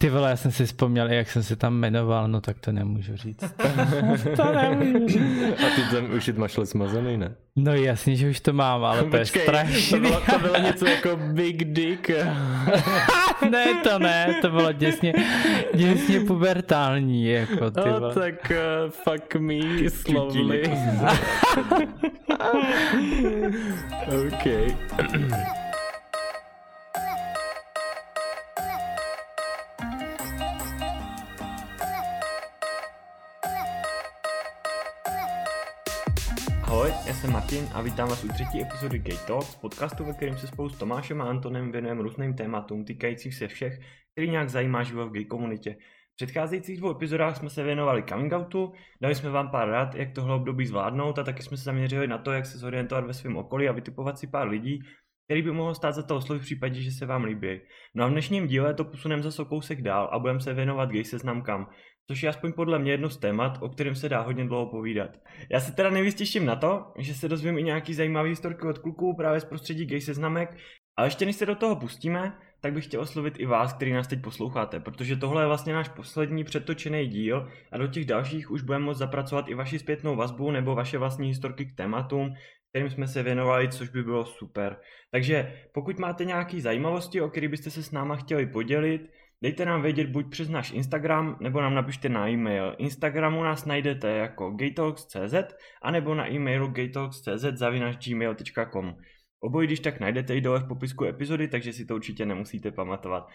Ty vole, já jsem si vzpomněl, jak jsem se tam jmenoval, no tak to nemůžu říct. to nemůžu říct. A ty tam už máš smazaný, ne? No jasně, že už to mám, ale to Počkej, je strašný. To bylo, to bylo něco jako Big Dick. ne, to ne, to bylo děsně, děsně pubertální, jako ty vole. tak uh, fuck me slowly. OK. Martin a vítám vás u třetí epizody Gay Talks, podcastu, ve kterém se spolu s Tomášem a Antonem věnujeme různým tématům týkajících se všech, který nějak zajímá život v gay komunitě. V předcházejících dvou epizodách jsme se věnovali coming outu, dali jsme vám pár rad, jak tohle období zvládnout a taky jsme se zaměřili na to, jak se zorientovat ve svém okolí a vytipovat si pár lidí, který by mohlo stát za to oslovit v případě, že se vám líbí. No a v dnešním díle to posuneme zase kousek dál a budeme se věnovat gay seznamkám, což je aspoň podle mě jedno z témat, o kterém se dá hodně dlouho povídat. Já se teda nejvíc těším na to, že se dozvím i nějaký zajímavý historky od kluků právě z prostředí gay seznamek, a ještě než se do toho pustíme, tak bych chtěl oslovit i vás, který nás teď posloucháte, protože tohle je vlastně náš poslední přetočený díl a do těch dalších už budeme moct zapracovat i vaši zpětnou vazbu nebo vaše vlastní historky k tématům, kterým jsme se věnovali, což by bylo super. Takže pokud máte nějaké zajímavosti, o které byste se s náma chtěli podělit, dejte nám vědět buď přes náš Instagram, nebo nám napište na e-mail. Instagramu nás najdete jako gaytalks.cz anebo na e-mailu gaytalks.cz. Obojí když tak najdete i dole v popisku epizody, takže si to určitě nemusíte pamatovat.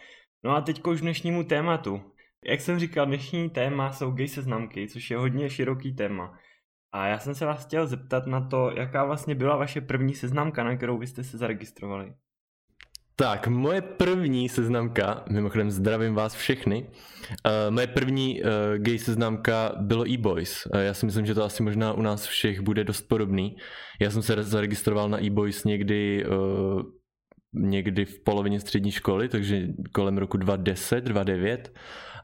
No a teď už dnešnímu tématu. Jak jsem říkal, dnešní téma jsou gay seznamky, což je hodně široký téma. A já jsem se vás chtěl zeptat na to, jaká vlastně byla vaše první seznamka, na kterou byste se zaregistrovali. Tak, moje první seznamka, mimochodem zdravím vás všechny, uh, moje první uh, gay seznamka bylo e-boys. Uh, já si myslím, že to asi možná u nás všech bude dost podobný. Já jsem se zaregistroval na e-boys někdy, uh, někdy v polovině střední školy, takže kolem roku 2010, 2009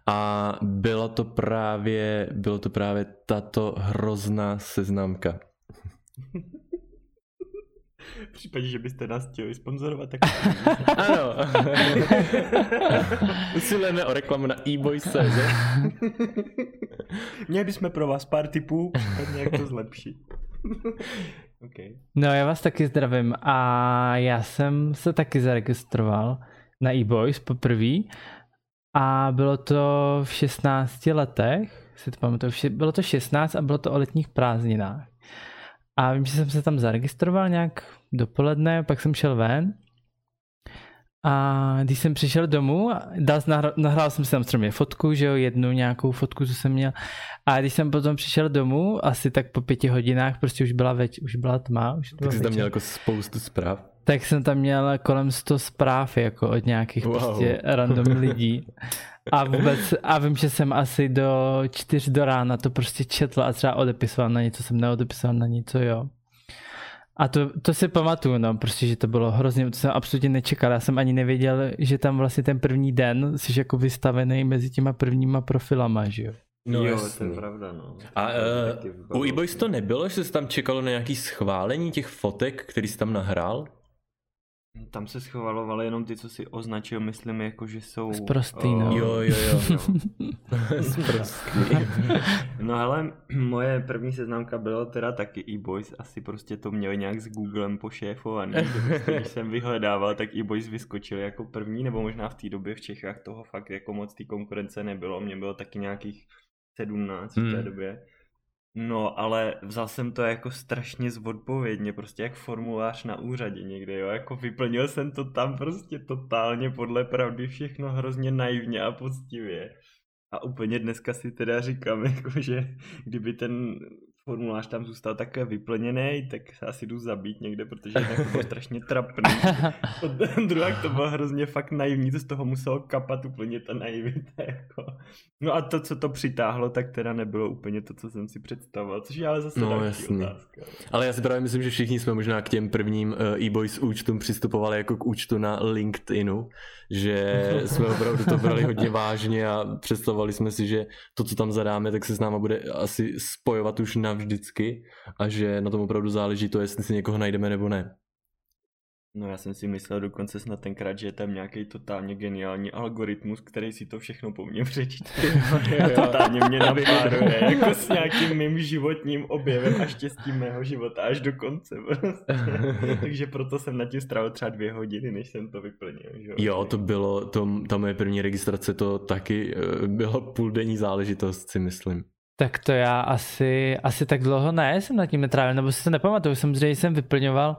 a bylo to právě, bylo to právě tato hrozná seznamka. V případě, že byste nás chtěli sponzorovat, tak... ano. Usilujeme o reklamu na e-boys.cz. Měli bychom pro vás pár tipů, jak to zlepší. okay. No já vás taky zdravím a já jsem se taky zaregistroval na e-boys poprvé a bylo to v 16 letech, si to pamatuju, bylo to 16 a bylo to o letních prázdninách. A vím, že jsem se tam zaregistroval nějak dopoledne, pak jsem šel ven a když jsem přišel domů, dal, nahrál, nahrál jsem si tam stromě fotku, že jo, jednu nějakou fotku, co jsem měl. A když jsem potom přišel domů, asi tak po pěti hodinách, prostě už byla več, už byla tma. Už tak jsi tam měl jako spoustu zpráv. Tak jsem tam měl kolem 100 zpráv jako od nějakých wow. prostě random lidí. A vůbec, a vím, že jsem asi do čtyř do rána to prostě četl a třeba odepisoval na něco, jsem neodepisoval na něco, jo. A to, to si pamatuju, no, prostě, že to bylo hrozně, to jsem absolutně nečekal, já jsem ani nevěděl, že tam vlastně ten první den jsi jako vystavený mezi těma prvníma profilama, že jo. No, jo, jasný. to je pravda, no. A uh, u e to nebylo, že se tam čekalo na nějaký schválení těch fotek, který jsi tam nahrál? Tam se schvalovaly jenom ty, co si označil, myslím, jako že jsou... Sprostý, no. Jo, jo, jo. Sprostý. no hele, moje první seznamka byla teda taky e-boys, asi prostě to měli nějak s Googlem pošéfovaný, prostě, když jsem vyhledával, tak e-boys vyskočil jako první, nebo možná v té době v Čechách toho fakt jako moc té konkurence nebylo, mě bylo taky nějakých 17 v té hmm. době. No, ale vzal jsem to jako strašně zodpovědně, prostě jak formulář na úřadě někde, jo, jako vyplnil jsem to tam prostě totálně podle pravdy všechno hrozně naivně a poctivě. A úplně dneska si teda říkám, jako, že kdyby ten formulář tam zůstal takhle vyplněný, tak se asi jdu zabít někde, protože to bylo strašně trapný. Druhá to bylo hrozně fakt naivní, to z toho muselo kapat úplně ta naivita. Jako. No a to, co to přitáhlo, tak teda nebylo úplně to, co jsem si představoval, což je ale zase no, další otázka. Ale já si právě myslím, že všichni jsme možná k těm prvním uh, e-boys účtům přistupovali jako k účtu na LinkedInu, že jsme opravdu to brali hodně vážně a představovali jsme si, že to, co tam zadáme, tak se s náma bude asi spojovat už navždycky a že na tom opravdu záleží to, jestli si někoho najdeme nebo ne. No já jsem si myslel dokonce snad tenkrát, že je tam nějaký totálně geniální algoritmus, který si to všechno po mně přečte. a totálně mě napáruje, jako s nějakým mým životním objevem a štěstím mého života až do konce. Prostě. Takže proto jsem na tím strávil třeba dvě hodiny, než jsem to vyplnil. Že? Jo, to bylo, to, ta moje první registrace, to taky eh, byla půldenní záležitost, si myslím. Tak to já asi, asi tak dlouho ne, jsem nad tím netrávil, nebo si to nepamatuju, samozřejmě jsem vyplňoval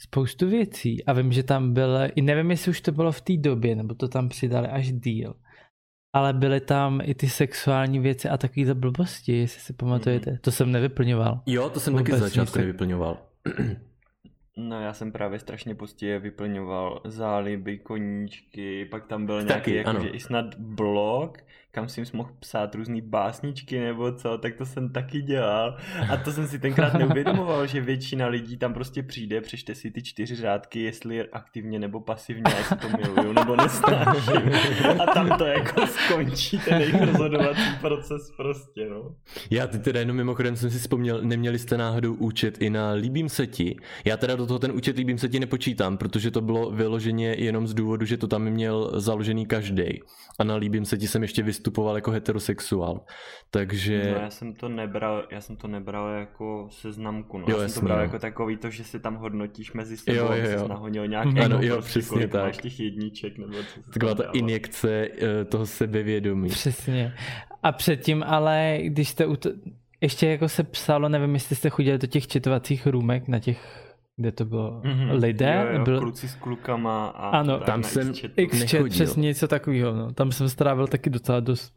spoustu věcí a vím, že tam byl, i nevím, jestli už to bylo v té době, nebo to tam přidali až díl, ale byly tam i ty sexuální věci a takovýhle blbosti, jestli si pamatujete. Mm. To jsem nevyplňoval. Jo, to jsem Vůbec taky začátku nevyplňoval. No já jsem právě strašně postěje vyplňoval záliby, koníčky, pak tam byl nějaký jakože i snad blog, kam si mohl psát různé básničky nebo co, tak to jsem taky dělal. A to jsem si tenkrát neuvědomoval, že většina lidí tam prostě přijde, přečte si ty čtyři řádky, jestli je aktivně nebo pasivně, jestli to miluju nebo nesnáším. A tam to jako skončí ten jejich rozhodovací proces prostě, no. Já ty teda jenom mimochodem jsem si vzpomněl, neměli jste náhodou účet i na Líbím se ti. Já teda do toho ten účet Líbím se ti nepočítám, protože to bylo vyloženě jenom z důvodu, že to tam měl založený každý. A na Líbím se ti jsem ještě vystupoval jako heterosexuál. Takže... No, já jsem to nebral, já jsem to nebral jako seznamku, no. Jo, já jsem jasný, to bral no. jako takový to, že si tam hodnotíš mezi sebou, jo, jo, jo. nahodil nějaký ano, jo, prostě, přesně tak. máš těch jedniček, nebo co Taková ta injekce uh, toho sebevědomí. Přesně. A předtím ale, když jste u to... ještě jako se psalo, nevím, jestli jste chodili do těch četovacích růmek na těch kde to bylo mm-hmm. lidé. Jo, jo, byl... kluci s klukama a ano, tam jsem X-chat, přesně něco takového. No. Tam jsem strávil taky docela dost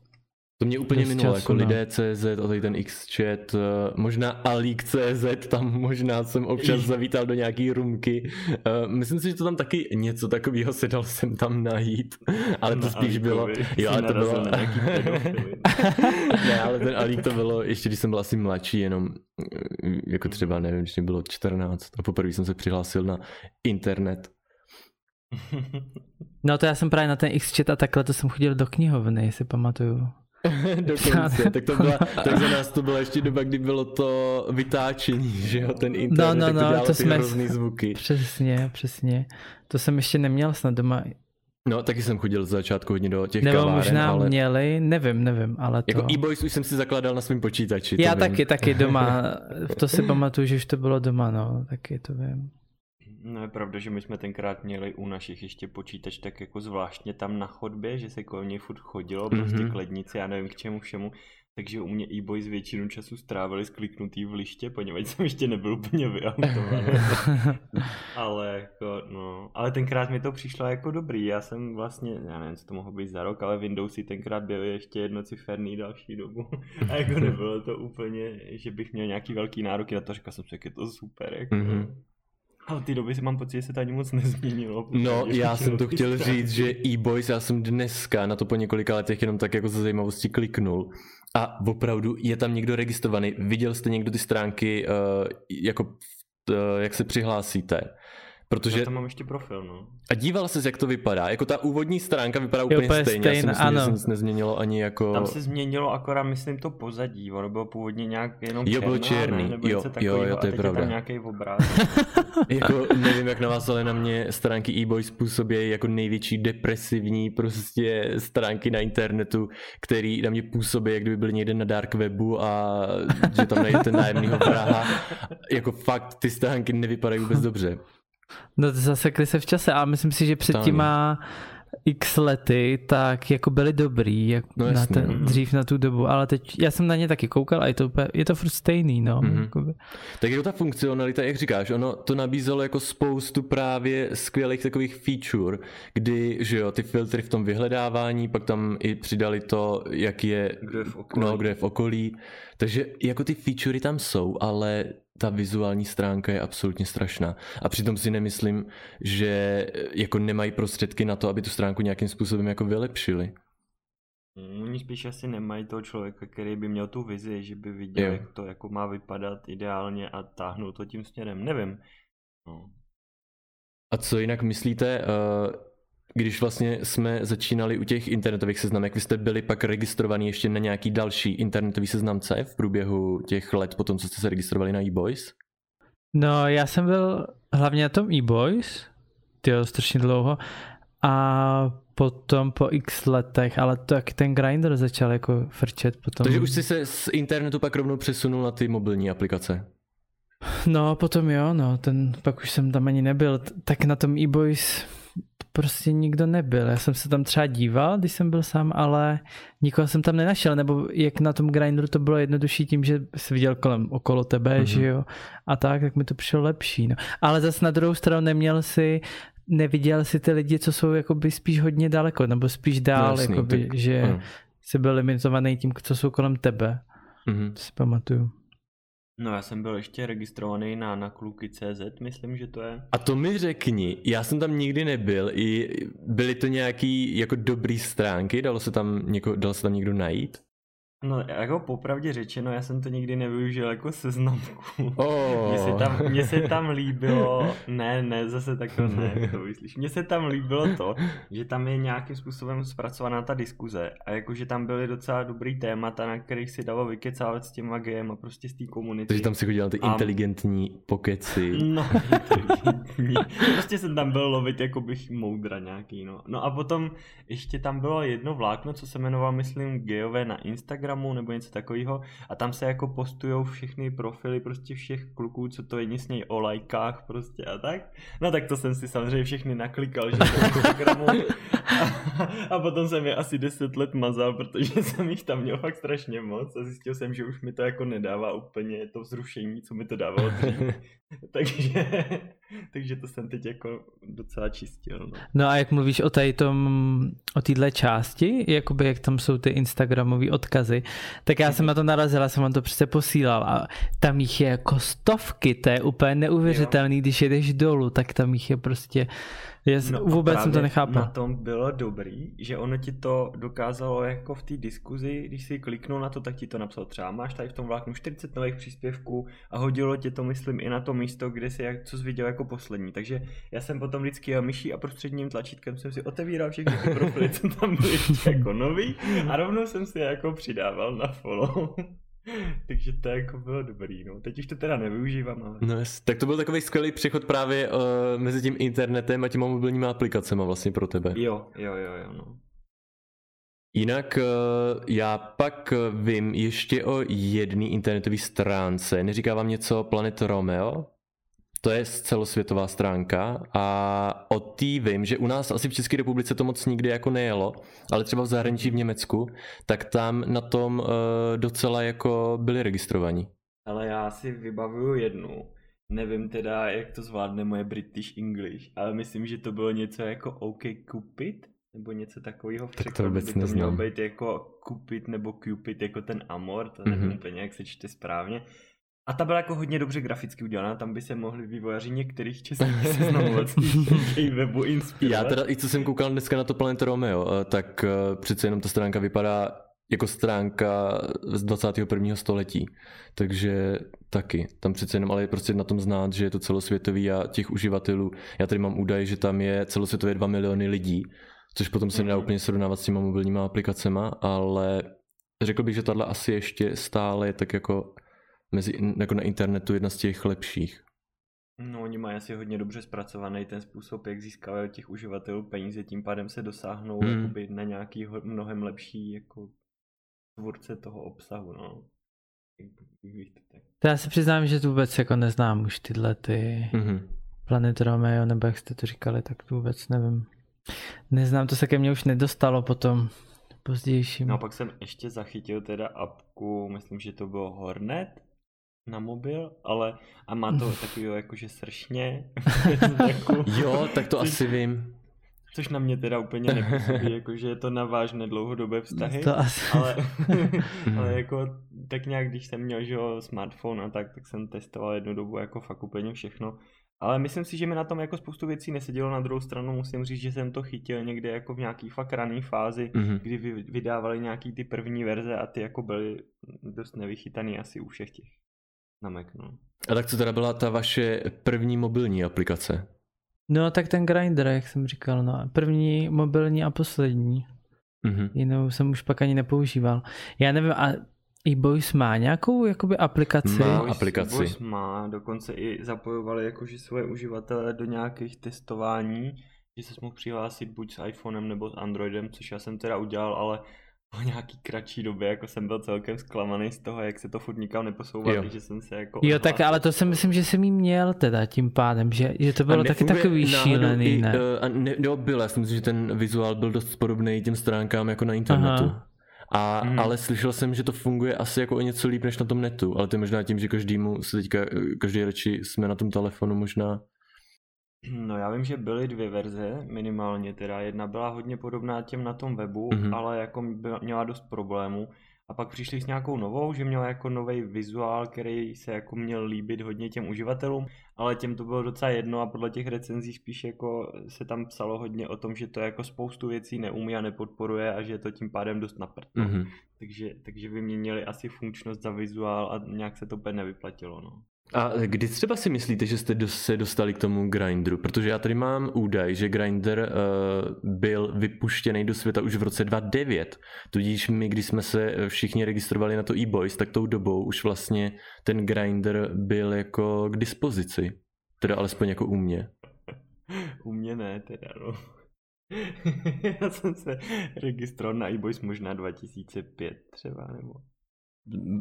to mě úplně minulo, jako no. lidé CZ a tady ten Xchat, eh, možná Alík CZ, tam možná jsem občas zavítal do nějaký rumky. Eh, myslím si, že to tam taky něco takového se dal jsem tam najít, ale to Na spíš Alíkovi. bylo... Jo, ale to bylo... ne, ale ten Alík to bylo, ještě když jsem byl asi mladší, jenom eh, jako třeba, nevím, když mě bylo 14 a poprvé jsem se přihlásil na internet. No to já jsem právě na ten Xchat a takhle to jsem chodil do knihovny, jestli pamatuju. Dokonce, tak to byla, tak za nás to byla ještě doba, kdy bylo to vytáčení, že jo, ten internet, no, no, tak to no, to jsme, hrozný zvuky. Přesně, přesně. To jsem ještě neměl snad doma. No, taky jsem chodil z začátku hodně do těch Nebo kaváren, možná ale... měli, nevím, nevím, ale to... Jako e-boys už jsem si zakládal na svém počítači. Já taky, vím. taky doma, to si pamatuju, že už to bylo doma, no, taky to vím. No je pravda, že my jsme tenkrát měli u našich ještě počítač tak jako zvláštně tam na chodbě, že se kolem něj furt chodilo, mm-hmm. prostě k lednici, já nevím k čemu všemu. Takže u mě e-boys většinu času strávili skliknutý v liště, poněvadž jsem ještě nebyl úplně vyautovaný. ale jako, no, ale tenkrát mi to přišlo jako dobrý, já jsem vlastně, já nevím, co to mohlo být za rok, ale Windowsy tenkrát byly ještě jednociferný další dobu. A jako nebylo to úplně, že bych měl nějaký velký nároky na to, říkal jsem si, jak je to super, jako. Mm-hmm. Ale ty doby si mám pocit, že se to ani moc nezměnilo. No, já jsem to chtěl strany. říct, že e-boys, já jsem dneska na to po několika letech jenom tak jako ze zajímavosti kliknul. A opravdu je tam někdo registrovaný. Viděl jste někdo ty stránky, uh, jako, uh, jak se přihlásíte? Protože... Já tam mám ještě profil, no. A díval ses, jak to vypadá? Jako ta úvodní stránka vypadá úplně, úplně stejně. Stejn, Já si myslím, ano. že se nic nezměnilo ani jako... Tam se změnilo akorát, myslím, to pozadí. Ono bylo původně nějak jenom jo, byl černý. Ne? jo, jo, jo, to je pravda. Je tam nějaký obrázek. jako nevím, jak na vás, ale na mě stránky e-boy způsobí jako největší depresivní prostě stránky na internetu, který na mě působí, jak kdyby byly někde na dark webu a že tam najdete nájemného vraha. Jako fakt, ty stránky nevypadají vůbec dobře. No zasekli se v čase a myslím si, že před těma x lety, tak jako byly dobrý, jak no na ten, no. dřív na tu dobu, ale teď já jsem na ně taky koukal a je to, je to furt stejný, no. Mm-hmm. Tak je to ta funkcionalita, jak říkáš, ono to nabízelo jako spoustu právě skvělých takových feature, kdy, že jo, ty filtry v tom vyhledávání, pak tam i přidali to, jak je, kdo je v okolí. No, kdo je v okolí. Takže jako ty featurey tam jsou, ale ta vizuální stránka je absolutně strašná. A přitom si nemyslím, že eh, jako nemají prostředky na to, aby tu stránku nějakým způsobem jako vylepšili. Hmm, oni spíš asi nemají toho člověka, který by měl tu vizi, že by viděl, jo. jak to jako má vypadat ideálně a táhnout to tím směrem. Nevím. No. A co jinak myslíte, uh, když vlastně jsme začínali u těch internetových seznamek, vy jste byli pak registrovaní ještě na nějaký další internetový seznamce v průběhu těch let potom, co jste se registrovali na eBoys? No, já jsem byl hlavně na tom eBoys tyjo, strašně dlouho. A potom po x letech, ale to jak ten grinder začal jako frčet potom. Takže už jsi se z internetu pak rovnou přesunul na ty mobilní aplikace. No, potom jo, no, ten, pak už jsem tam ani nebyl, tak na tom e-boys prostě nikdo nebyl. Já jsem se tam třeba díval, když jsem byl sám, ale nikoho jsem tam nenašel, nebo jak na tom grinderu to bylo jednodušší tím, že jsi viděl kolem okolo tebe, mm-hmm. že jo, a tak, tak mi to přišlo lepší. No. Ale zase na druhou stranu neměl si neviděl si ty lidi, co jsou jakoby spíš hodně daleko, nebo spíš dál, jasný, jakoby, tak, že uh. jsi byl limitovaný tím, co jsou kolem tebe. Mm-hmm. To si pamatuju. No já jsem byl ještě registrovaný na, na kluky.cz, myslím, že to je. A to mi řekni, já jsem tam nikdy nebyl, i byly to nějaký jako dobrý stránky, dalo se tam, něko, dalo se tam někdo najít? No jako popravdě řečeno, já jsem to nikdy nevyužil jako seznamku. Oh. Mně, se tam, mně se tam líbilo, ne, ne, zase takto ne, to myslíš. Mně se tam líbilo to, že tam je nějakým způsobem zpracovaná ta diskuze a jakože tam byly docela dobrý témata, na kterých si dalo vykecávat s těma GM a prostě z té komunity. Takže tam si chodil ty a... inteligentní pokeci. No, inteligentní. prostě jsem tam byl lovit jako bych moudra nějaký, no. No a potom ještě tam bylo jedno vlákno, co se jmenovalo, myslím, geové na Instagram Instagramu nebo něco takového a tam se jako postujou všechny profily prostě všech kluků, co to je sněj o lajkách prostě a tak. No tak to jsem si samozřejmě všechny naklikal, že to Instagramu a, a potom jsem je asi 10 let mazal, protože jsem jich tam měl fakt strašně moc a zjistil jsem, že už mi to jako nedává úplně to vzrušení, co mi to dávalo dřív. takže, takže to jsem teď jako docela čistil. No. no a jak mluvíš o tady tom, o téhle části, jakoby jak tam jsou ty Instagramové odkazy, tak já jsem na to narazil, já jsem vám to přece posílal a tam jich je jako stovky, to je úplně neuvěřitelný, jo. když jedeš dolů, tak tam jich je prostě Yes, no vůbec jsem to nechápal. Na tom bylo dobrý, že ono ti to dokázalo jako v té diskuzi, když si kliknul na to, tak ti to napsal třeba máš tady v tom vláknu 40 nových příspěvků a hodilo tě to, myslím, i na to místo, kde si jak, co jsi viděl jako poslední. Takže já jsem potom vždycky jel myší a prostředním tlačítkem jsem si otevíral všechny ty profily, co tam byly jako nový a rovnou jsem si jako přidával na follow. Takže to jako bylo dobrý, no. Teď už to teda nevyužívám, ale... No yes. tak to byl takový skvělý přechod právě uh, mezi tím internetem a těma mobilníma aplikacemi vlastně pro tebe. Jo, jo, jo, jo, no. Jinak uh, já pak vím ještě o jedné internetové stránce. Neříká vám něco Planet Romeo? To je celosvětová stránka a o tý vím, že u nás asi v České republice to moc nikdy jako nejelo, ale třeba v zahraničí v Německu, tak tam na tom uh, docela jako byli registrovaní. Ale já si vybavuju jednu, nevím teda, jak to zvládne moje British English, ale myslím, že to bylo něco jako OK Cupid, nebo něco takového v tak to vůbec by to neznám. mělo být jako Cupid nebo Cupid, jako ten Amor, to nevím mm-hmm. úplně, jak se čte správně. A ta byla jako hodně dobře graficky udělaná, tam by se mohli vývojáři některých českých seznamovacích webu inspirovat. Já teda, i co jsem koukal dneska na to Planet Romeo, tak eh, přece jenom ta stránka vypadá jako stránka z 21. století. Takže taky. Tam přece jenom ale je prostě na tom znát, že je to celosvětový a těch uživatelů. Já tady mám údaj, že tam je celosvětově 2 miliony lidí, což potom se nedá mhm. úplně srovnávat s těma mobilníma aplikacemi, ale řekl bych, že tahle asi ještě stále je tak jako mezi, jako na internetu jedna z těch lepších. No, oni mají asi hodně dobře zpracovaný ten způsob, jak získávají těch uživatelů peníze, tím pádem se dosáhnou hmm. jakoby, na nějaký mnohem lepší jako tvůrce toho obsahu, no. To já se přiznám, že to vůbec jako neznám už tyhle ty mm-hmm. Planet Romeo, nebo jak jste to říkali, tak to vůbec nevím. Neznám, to se ke mně už nedostalo potom pozdějším. No pak jsem ještě zachytil teda apku, myslím, že to bylo Hornet, na mobil, ale a má to takový jakože sršně. jo, tak to asi vím. Což na mě teda úplně nepůsobí, jakože je to na vážné dlouhodobé vztahy. To asi. Ale, ale jako tak nějak, když jsem měl že smartphone a tak, tak jsem testoval jednu dobu jako fakt úplně všechno. Ale myslím si, že mi na tom jako spoustu věcí nesedělo. Na druhou stranu musím říct, že jsem to chytil někde jako v nějaký fakt raný fázi, mm-hmm. kdy vydávali nějaký ty první verze a ty jako byly dost nevychytaný asi u všech těch na Mac, no. A tak co teda byla ta vaše první mobilní aplikace? No tak ten Grindr, jak jsem říkal, no. První mobilní a poslední. Mm-hmm. Jinou jsem už pak ani nepoužíval. Já nevím, a E-Boys má nějakou jakoby aplikaci? Má E-Boys- aplikaci. E-Boys má, dokonce i zapojovali jakože svoje uživatele do nějakých testování, že se mohl přihlásit buď s iPhonem nebo s Androidem, což já jsem teda udělal, ale po nějaký kratší době jako jsem byl celkem zklamaný z toho, jak se to furt nikam neposouvá, Jo. takže jsem se jako... Jo, tak ale to si myslím, že jsem jí měl teda tím pádem, že, že to bylo taky takový šílený, i, ne? eh, a ne, jo, byl, já si myslím, že ten vizuál byl dost podobný těm stránkám jako na internetu. Aha. A, Hmm. ale slyšel jsem, že to funguje asi jako o něco líp než na tom netu, ale to je možná tím, že každému se teďka, eh, každý radši jsme na tom telefonu možná. No já vím, že byly dvě verze, minimálně teda. Jedna byla hodně podobná těm na tom webu, Mhm. ale jako byla, měla dost problémů. A pak přišli s nějakou novou, že měla jako nový vizuál, který se jako měl líbit hodně těm uživatelům, ale těm to bylo docela jedno a podle těch recenzí spíš jako se tam psalo hodně o tom, že to jako spoustu věcí neumí a nepodporuje a že je to tím pádem dost na prd, no. Takže, takže vyměnili asi funkčnost za vizuál a nějak se to úplně nevyplatilo. No. A kdy třeba si myslíte, že jste se dostali k tomu Grindru? Protože já tady mám údaj, že Grindr uh, byl vypuštěný do světa už v roce 2009. Tudíž my, když jsme se všichni registrovali na to e-boys, tak tou dobou už vlastně ten Grindr byl jako k dispozici. Teda alespoň jako u mě. U mě ne, teda no. Já jsem se registroval na eBoys možná 2005 třeba, nebo...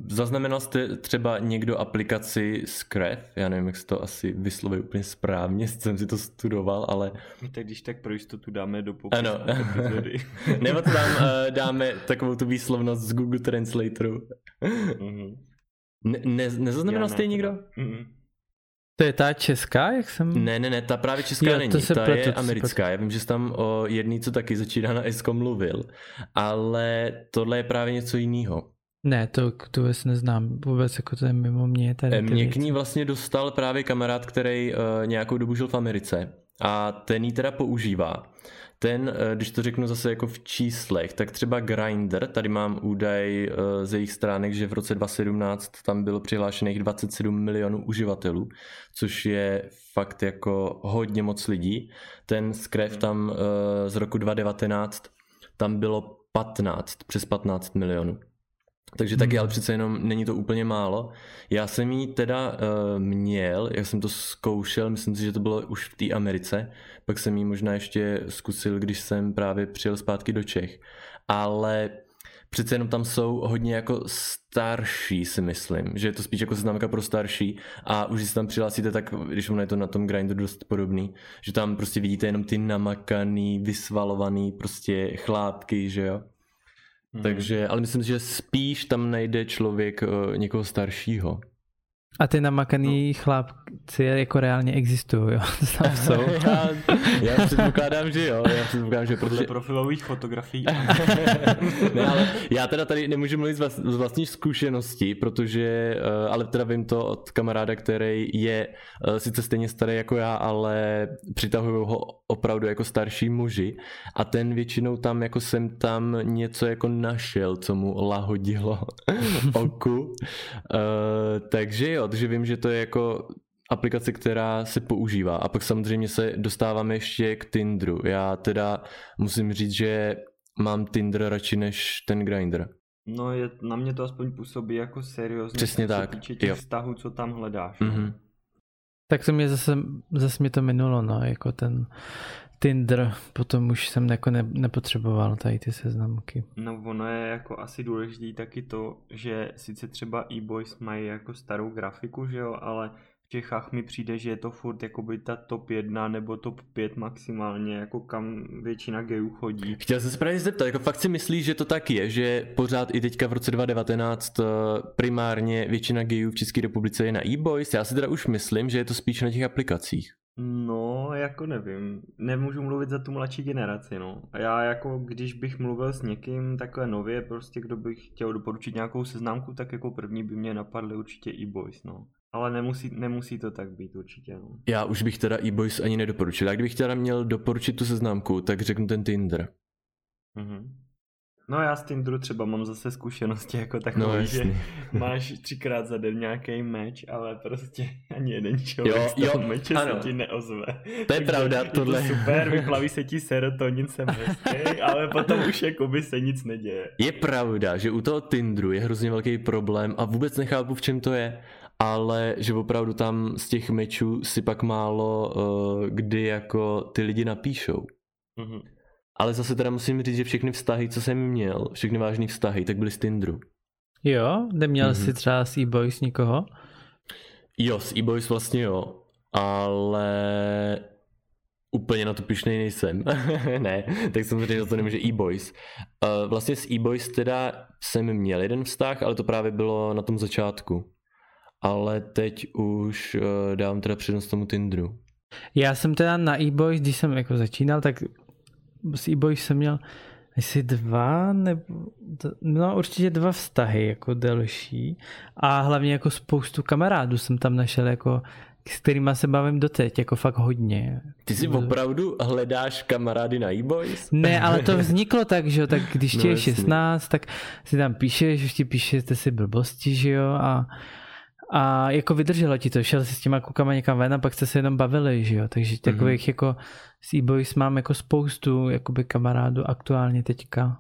Zaznamenal jste třeba někdo aplikaci Scrap? Já nevím, jak se to asi vyslovuje úplně správně, jsem si to studoval, ale Tak když tak pro jistotu dáme do popisu Ano. epizody. nebo to tam uh, dáme takovou tu výslovnost z Google Translatoru. Mhm. Ne, ne, nezaznamenal jste ji ne, někdo? Mhm. To je ta česká, jak jsem... Ne, ne, ne, ta právě česká Jo, to není, se ta pletu, je to americká. Já vím, že jsi tam o jedný, co taky začíná na Esko mluvil, ale tohle je právě něco jiného. Ne, to, to vůbec neznám, vůbec jako to je mimo mě tady ty Mě k ní vlastně dostal právě kamarád, který uh, nějakou dobu žil v Americe a ten ji teda používá. Ten, uh, když to řeknu zase jako v číslech, tak třeba Grindr, tady mám údaj uh, ze jejich stránek, že v roce 2017 tam bylo přihlášených 27 milionů uživatelů, což je fakt jako hodně moc lidí. Ten Scrap tam uh, z roku 2019 tam bylo 15, přes 15 milionů. Takže taky, Hmm. ale přece jenom není to úplně málo. Já jsem ji teda uh, měl, jak jsem to zkoušel, myslím si, že to bylo už v té Americe, pak jsem ji možná ještě zkusil, když jsem právě přijel zpátky do Čech. Ale přece jenom tam jsou hodně jako starší, si myslím, že je to spíš jako známka pro starší a už když se tam přihlásíte, tak když ono je to na tom grindu dost podobný, že tam prostě vidíte jenom ty namakaný, vysvalovaný prostě chlápky, že jo. Mhm. Takže, ale myslím si, že spíš tam najde člověk uh, někoho staršího. A ty namakaný no. chlapci jako reálně existují, jo? To tam jsou. já, já předpokládám, že jo. Já předpokládám, že Podle protože... profilových fotografií. ne, ale já teda tady nemůžu mluvit z, vlast, z vlastní zkušenosti, protože, uh, ale teda vím to od kamaráda, který je uh, sice stejně starý jako já, ale přitahují ho opravdu jako starší muži a ten většinou tam jako jsem tam něco jako našel, co mu lahodilo oku. Uh, takže jo, takže vím, že to je jako aplikace, která se používá. A pak samozřejmě se dostáváme ještě k Tinderu. Já teda musím říct, že mám Tinder radši než ten Grindr. No je, na mě to aspoň působí jako seriózně. Přesně co se tak, týče těch jo. vztahů, co tam hledáš. Mhm. Tak to mě zase, zase mě to minulo, no, jako ten Tinder, potom už jsem jako ne, nepotřeboval tady ty seznamky. No ono je jako asi důležitý taky to, že sice třeba e-boys mají jako starou grafiku, že jo, ale v Čechách mi přijde, že je to furt jakoby ta top 1 nebo top 5 maximálně, jako kam většina gayů chodí. Chtěl jsem se právě zeptat, jako fakt si myslíš, že to tak je, že pořád i teďka v roce 2019 eh, primárně většina gayů v České republice je na e-boys? Já si teda už myslím, že je to spíš na těch aplikacích. No, jako nevím. Nemůžu mluvit za tu mladší generaci, no. A já jako, když bych mluvil s někým takhle nově, prostě kdo bych chtěl doporučit nějakou seznámku, tak jako první by mě napadly určitě e-boys, no. Ale nemusí, nemusí to tak být určitě, no. Já už bych teda e-boys ani nedoporučil. Já kdybych teda měl doporučit tu seznámku, tak řeknu ten Tinder. Mhm. No já s Tinderu třeba mám zase zkušenosti jako takový, no, že máš třikrát za den nějaký meč, ale prostě ani jeden člověk jo, z toho jo, meče ano. se ti neozve. To je Takže pravda, tohle. Je to super, vyplaví se ti serotonin, jsem hezký, ale potom už jakoby se nic neděje. Je pravda, že u toho Tinderu je hrozně velký problém a vůbec nechápu, v čem to je ale že opravdu tam z těch mečů si pak málo uh, kdy jako ty lidi napíšou. Mm-hmm. Ale zase teda musím říct, že všechny vztahy, co jsem měl, všechny vážné vztahy, tak byly z Tinderu. Jo? Neměl mm-hmm. jsi třeba s e-boys nikoho? Jo, s e-boys vlastně jo, ale úplně na to pišnej nejsem. ne, tak samozřejmě za to nemůže e-boys. Uh, vlastně s e-boys teda jsem měl jeden vztah, ale to právě bylo na tom začátku ale teď už uh, dávám teda přednost tomu Tinderu. Já jsem teda na e-boys, když jsem jako začínal, tak s e-boys jsem měl asi dva, nebo no určitě dva vztahy jako delší a hlavně jako spoustu kamarádů jsem tam našel jako s kterými se bavím doteď, jako fakt hodně. Ty si opravdu hledáš kamarády na e-boys? Ne, ale to vzniklo tak, že jo, tak když no, ti je 16, tak si tam píšeš, už ti píšete si blbosti, že jo, a a jako vydrželo ti to, šel si s těma klukama někam ven a pak jste se jenom bavili, že jo, takže mm-hmm. takových jako s e-boys mám jako spoustu jakoby kamarádů aktuálně teďka,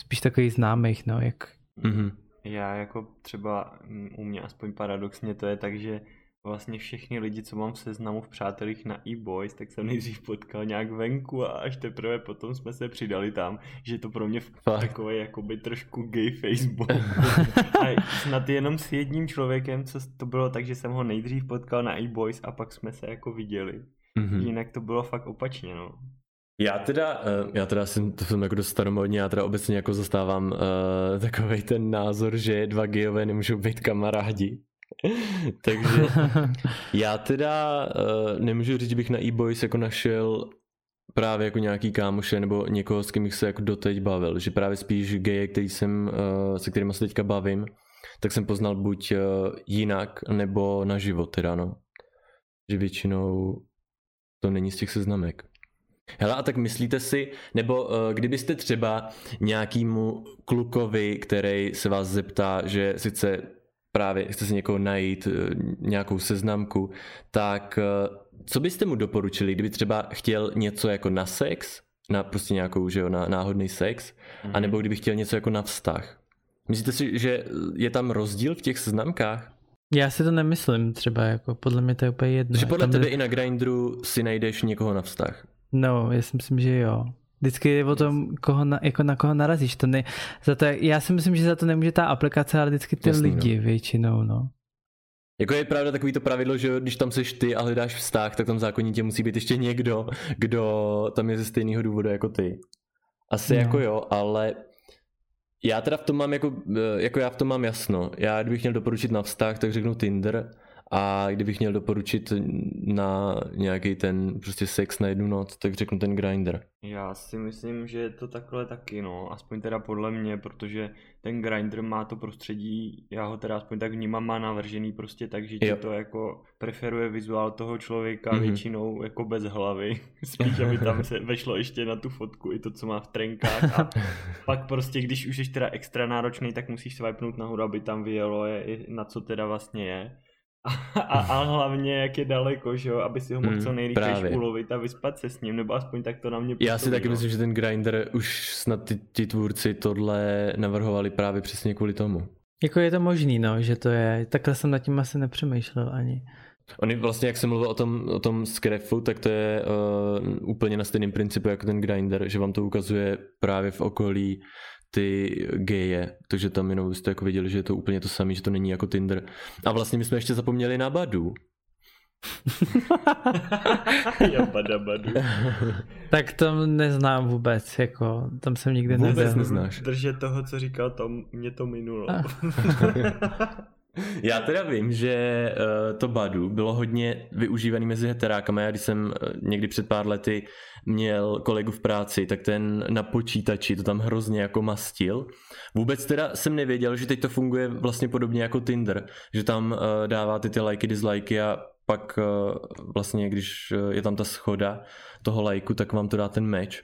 spíš takových známých, no, jak... Mm-hmm. Já jako třeba mm, u mě aspoň paradoxně to je tak, že vlastně všechny lidi, co mám v seznamu v přátelích na e-boys, tak jsem nejdřív potkal nějak venku a až teprve potom jsme se přidali tam, že to pro mě takový jakoby trošku gay Facebook. a snad jenom s jedním člověkem, co to bylo tak, že jsem ho nejdřív potkal na e-boys a pak jsme se jako viděli. Mm-hmm. Jinak to bylo fakt opačně, no. Já teda, eh, já teda jsem, to jsem jako dost staromodní, já teda obecně jako zastávám uh, eh, takový ten názor, že dva gejové nemůžou být kamarádi. Takže já teda uh, nemůžu říct, že bych na e-boys jako našel právě jako nějaký kámoše nebo někoho, s kým bych se jako doteď bavil, že právě spíš geje, který jsem, uh, se kterými se teďka bavím, tak jsem poznal buď uh, jinak, nebo na život teda, no. Že většinou to není z těch seznamek. Hele, a tak myslíte si, nebo uh, kdybyste třeba nějakýmu klukovi, který se vás zeptá, že sice právě chce si někoho najít, eh, nějakou seznamku, tak eh, co byste mu doporučili, kdyby třeba chtěl něco jako na sex, na prostě nějakou, že jo, na náhodný sex, mm-hmm. anebo kdyby chtěl něco jako na vztah? Myslíte si, že je tam rozdíl v těch seznamkách? Já si to nemyslím třeba, jako podle mě to je úplně jedno. Že podle tam tebe je... i na Grindru si najdeš někoho na vztah? No, já si myslím, že jo. Vždycky je o tom, koho na, jako na koho narazíš. To ne, za to, já si myslím, že za to nemůže ta aplikace, ale vždycky ty Jasný, lidi no. většinou. No. Jako je pravda takový to pravidlo, že když tam seš ty a hledáš vztah, tak tam zákonitě musí být ještě někdo, kdo tam je ze stejného důvodu jako ty. Asi no. jako jo, ale já teda v tom mám jako, jako já v tom mám jasno. Já kdybych měl doporučit na vztah, tak řeknu Tinder a kdybych měl doporučit na nějaký ten prostě sex na jednu noc, tak řeknu ten grinder. Já si myslím, že je to takhle taky, no. Aspoň teda podle mě, protože ten grinder má to prostředí, já ho teda aspoň tak vnímám, má navržený prostě tak, že ti to jako preferuje vizuál toho člověka mm-hmm. většinou jako bez hlavy. Spíš, aby tam se vešlo ještě na tu fotku i to, co má v trenkách. A pak prostě, když už jsi teda extra náročný, tak musíš swipenout nahoru, aby tam vyjelo, je, na co teda vlastně je. A, a, a hlavně jak je daleko, že jo, aby si ho mohl hmm, co nejrychleji ulovit a vyspat se s ním, nebo aspoň tak to na mě Já si taky myslím, že ten grinder už snad ty, ty tvůrci tohle navrhovali právě přesně kvůli tomu. Jako je to možný, no, že to je, takhle jsem nad tím asi nepřemýšlel ani. Oni vlastně, jak jsem mluvil o tom, o tom skrefu, tak to je uh, úplně na stejném principu jako ten grinder, že vám to ukazuje právě v okolí ty geje, takže tam jenom byste jako viděli, že je to úplně to samé, že to není jako Tinder. A vlastně my jsme ještě zapomněli na Badu. Já bada badu. tak to neznám vůbec, jako tam jsem nikdy vůbec nebyl. neznáš. Držet toho, co říkal Tom, mě to minulo. Já teda vím, že uh, to Badu bylo hodně využívaný mezi heterákama. Já když jsem uh, někdy před pár lety měl kolegu v práci, tak ten na počítači to tam hrozně jako mastil. Vůbec teda jsem nevěděl, že teď to funguje vlastně podobně jako Tinder, že tam uh, dáváte ty lajky, dislikey a pak uh, vlastně, když je tam ta schoda toho lajku, tak vám to dá ten match.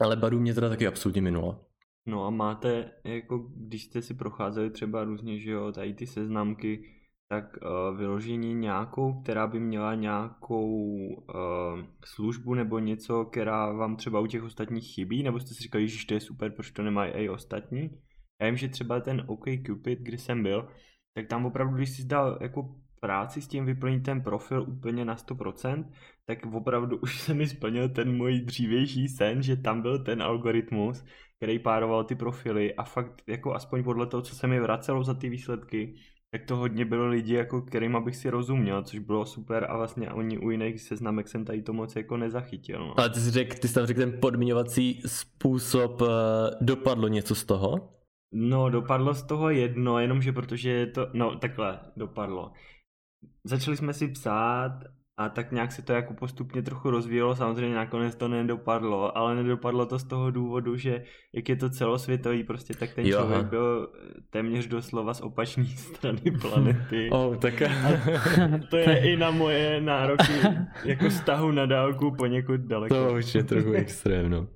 Ale Badu mě teda taky absolutně minulo. No a máte, jako když jste si procházeli třeba různě, že jo, tady ty seznamky, tak uh, vyložení nějakou, která by měla nějakou uh, službu nebo něco, která vám třeba u těch ostatních chybí, nebo jste si říkali, že to je super, proč to nemají i ostatní? Já vím, že třeba ten OK Cupid, kdy jsem byl, tak tam opravdu, když si dal jako práci s tím vyplnit ten profil úplně na 100%, tak opravdu už se mi splnil ten můj dřívější sen, že tam byl ten algoritmus, který pároval ty profily a fakt jako aspoň podle toho, co se mi vracelo za ty výsledky, tak to hodně bylo lidi, jako kterým abych si rozuměl, což bylo super a vlastně oni u jiných seznamek jsem tady to moc jako nezachytil. No. Ale ty jsi, řek, ty jsi tam řekl ten podmiňovací způsob, uh, dopadlo něco z toho? No, dopadlo z toho jedno, jenomže protože je to, no takhle, dopadlo. Začali jsme si psát a tak nějak se to jako postupně trochu rozvíjelo, samozřejmě nakonec to nedopadlo, ale nedopadlo to z toho důvodu, že jak je to celosvětový prostě, tak ten jo, člověk byl téměř doslova z opačné strany planety. oh, tak... to je i na moje nároky jako vztahu na dálku poněkud daleko. To už je trochu extrém, no.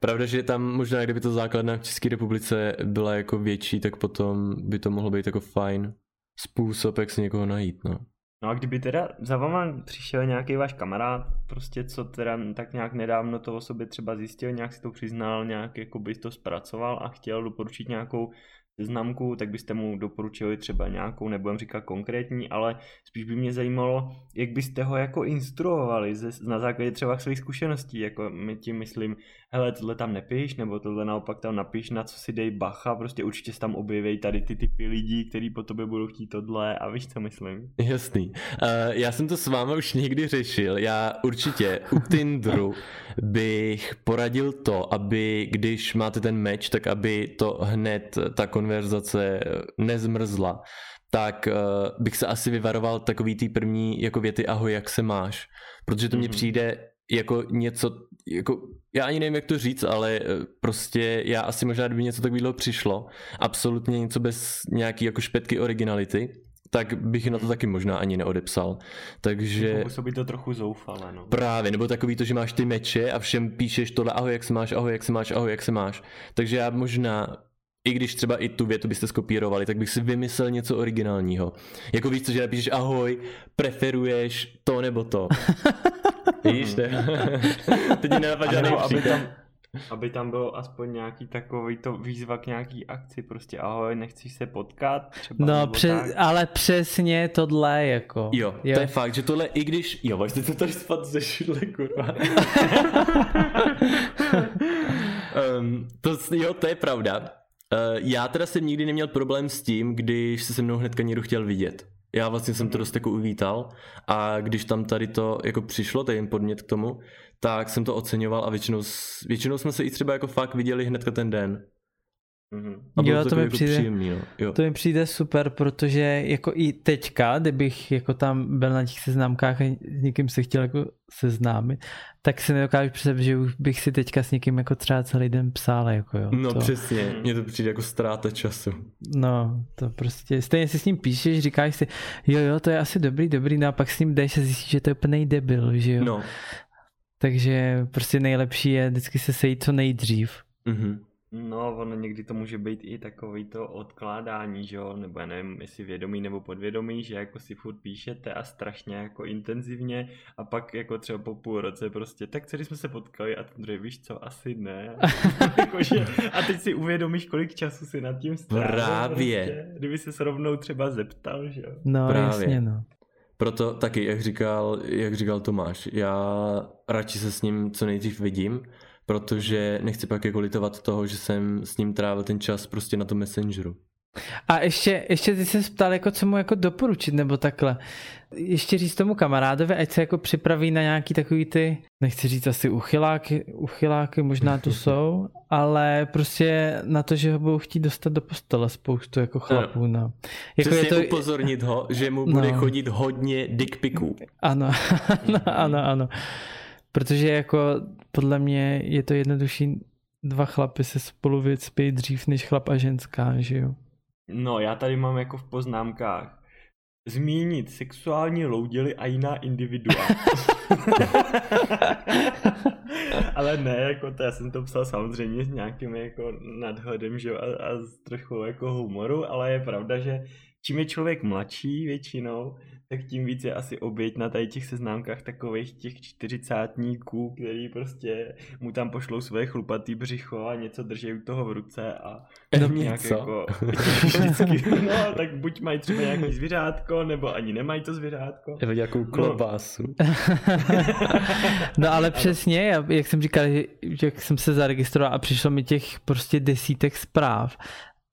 Pravda, že tam možná, kdyby to základna v České republice byla jako větší, tak potom by to mohlo být jako fajn způsob, jak se někoho najít, no. No a kdyby teda za vama přišel nějaký váš kamarád, prostě co teda tak nějak nedávno to o sobě třeba zjistil, nějak si to přiznal, nějak jako by to zpracoval a chtěl doporučit nějakou seznamku, tak byste mu doporučili třeba nějakou, nebudem říkat konkrétní, ale spíš by mě zajímalo, jak byste ho jako instruovali ze, na základě třeba svých zkušeností, jako my tím myslím, hele, tohle tam nepíš, nebo tohle naopak tam napíš, na co si dej bacha, prostě určitě se tam objeví tady ty typy lidí, kteří po tobě budou chtít tohle a víš, co myslím? Jasný. Uh, já jsem to s váma už někdy řešil, já určitě u Tinderu bych poradil to, aby když máte ten meč, tak aby to hned ta konverzace nezmrzla tak uh, bych se asi vyvaroval takový ty první jako věty ahoj, jak se máš, protože to mm-hmm. mně mhm. přijde jako něco, jako, já ani nevím, jak to říct, ale eh, prostě já asi možná, kdyby něco takového přišlo, absolutně něco bez nějaký jako špetky originality, tak bych na to taky možná ani neodepsal. Takže... by to trochu zoufale, no. Právě, nebo takový to, že máš ty meče a všem píšeš tohle ahoj, jak se máš, ahoj, jak se máš, ahoj, jak se máš. Takže já možná i když třeba i tu větu byste skopírovali, tak bych si vymyslel něco originálního. Jako víš co, že napíšeš ahoj, preferuješ to nebo to. Víš, ne? Teď nenapadá žádný aby tam, aby tam bylo aspoň nějaký takový to výzva k nějaký akci, prostě ahoj, nechceš se potkat? Třeba no, přes, ale přesně tohle jako. Jo, jo, to je fakt, že tohle i když, jo, vlastně to tady spad ze šudle, kurva. um, to, jo, to je pravda. Uh, já teda jsem nikdy neměl problém s tím, když se se mnou hnedka někdo chtěl vidět. Já vlastně jsem to dost jako uvítal a když tam tady to jako přišlo, ten podmět k tomu, tak jsem to oceňoval a většinou, většinou jsme se i třeba jako fakt viděli hnedka ten den. Mm-hmm. A jo, to, to mi jako přijde, příjemný, no. jo. to mi přijde super, protože jako i teďka, kdybych jako tam byl na těch seznámkách a s někým se chtěl jako seznámit, tak si nedokážu představit, že už bych si teďka s někým jako třeba celý den psal. Jako jo, no to... přesně, mně to přijde jako ztráta času. No, to prostě, stejně si s ním píšeš, říkáš si, jo jo, to je asi dobrý, dobrý, no a pak s ním jdeš a zjistíš, že to je úplný debil, že jo. No. Takže prostě nejlepší je vždycky se sejít co nejdřív. Mm-hmm. No, ono někdy to může být i takový to odkládání, že jo, nebo já nevím, jestli vědomý nebo podvědomý, že jako si furt píšete a strašně jako intenzivně a pak jako třeba po půl roce prostě, tak celý jsme se potkali a ten druhý, víš co, asi ne. Jakože, a teď si uvědomíš, kolik času si nad tím strávil. Právě. Prostě, kdyby se rovnou třeba zeptal, že jo. No, Právě. jasně, no. Proto taky, jak říkal, jak říkal Tomáš, já radši se s ním co nejdřív vidím, protože nechci pak jako litovat toho, že jsem s ním trávil ten čas prostě na tom messengeru. A ještě, ještě ty se ptal, jako co mu jako doporučit, nebo takhle. Ještě říct tomu kamarádovi, ať se jako připraví na nějaký takový ty, nechci říct asi uchyláky, uchyláky možná tu jsou, ale prostě na to, že ho budou chtít dostat do postele spoustu jako chlapů. No. Jako je to... upozornit ho, že mu bude no. chodit hodně dickpiků. Ano, ano, ano, ano. Protože jako podle mě je to jednodušší dva chlapy se spolu vycpějí dřív než chlap a ženská, že jo? No, já tady mám jako v poznámkách zmínit sexuální loudily a jiná individua. Ale ne, jako to já jsem to psal samozřejmě s nějakým jako nadhledem, že a, a s trochu jako humoru, ale je pravda, že čím je člověk mladší většinou, tak tím víc je asi oběť na tady těch seznámkách takových těch čtyřicátníků, který prostě mu tam pošlou své chlupatý břicho a něco drží u toho v ruce a no nějak jako vždycky, no tak buď mají třeba nějaký zvířátko, nebo ani nemají to zvířátko. Nebo nějakou no. klobásu. No, no ale přesně, jak jsem říkal, že jak jsem se zaregistroval a přišlo mi těch prostě desítek zpráv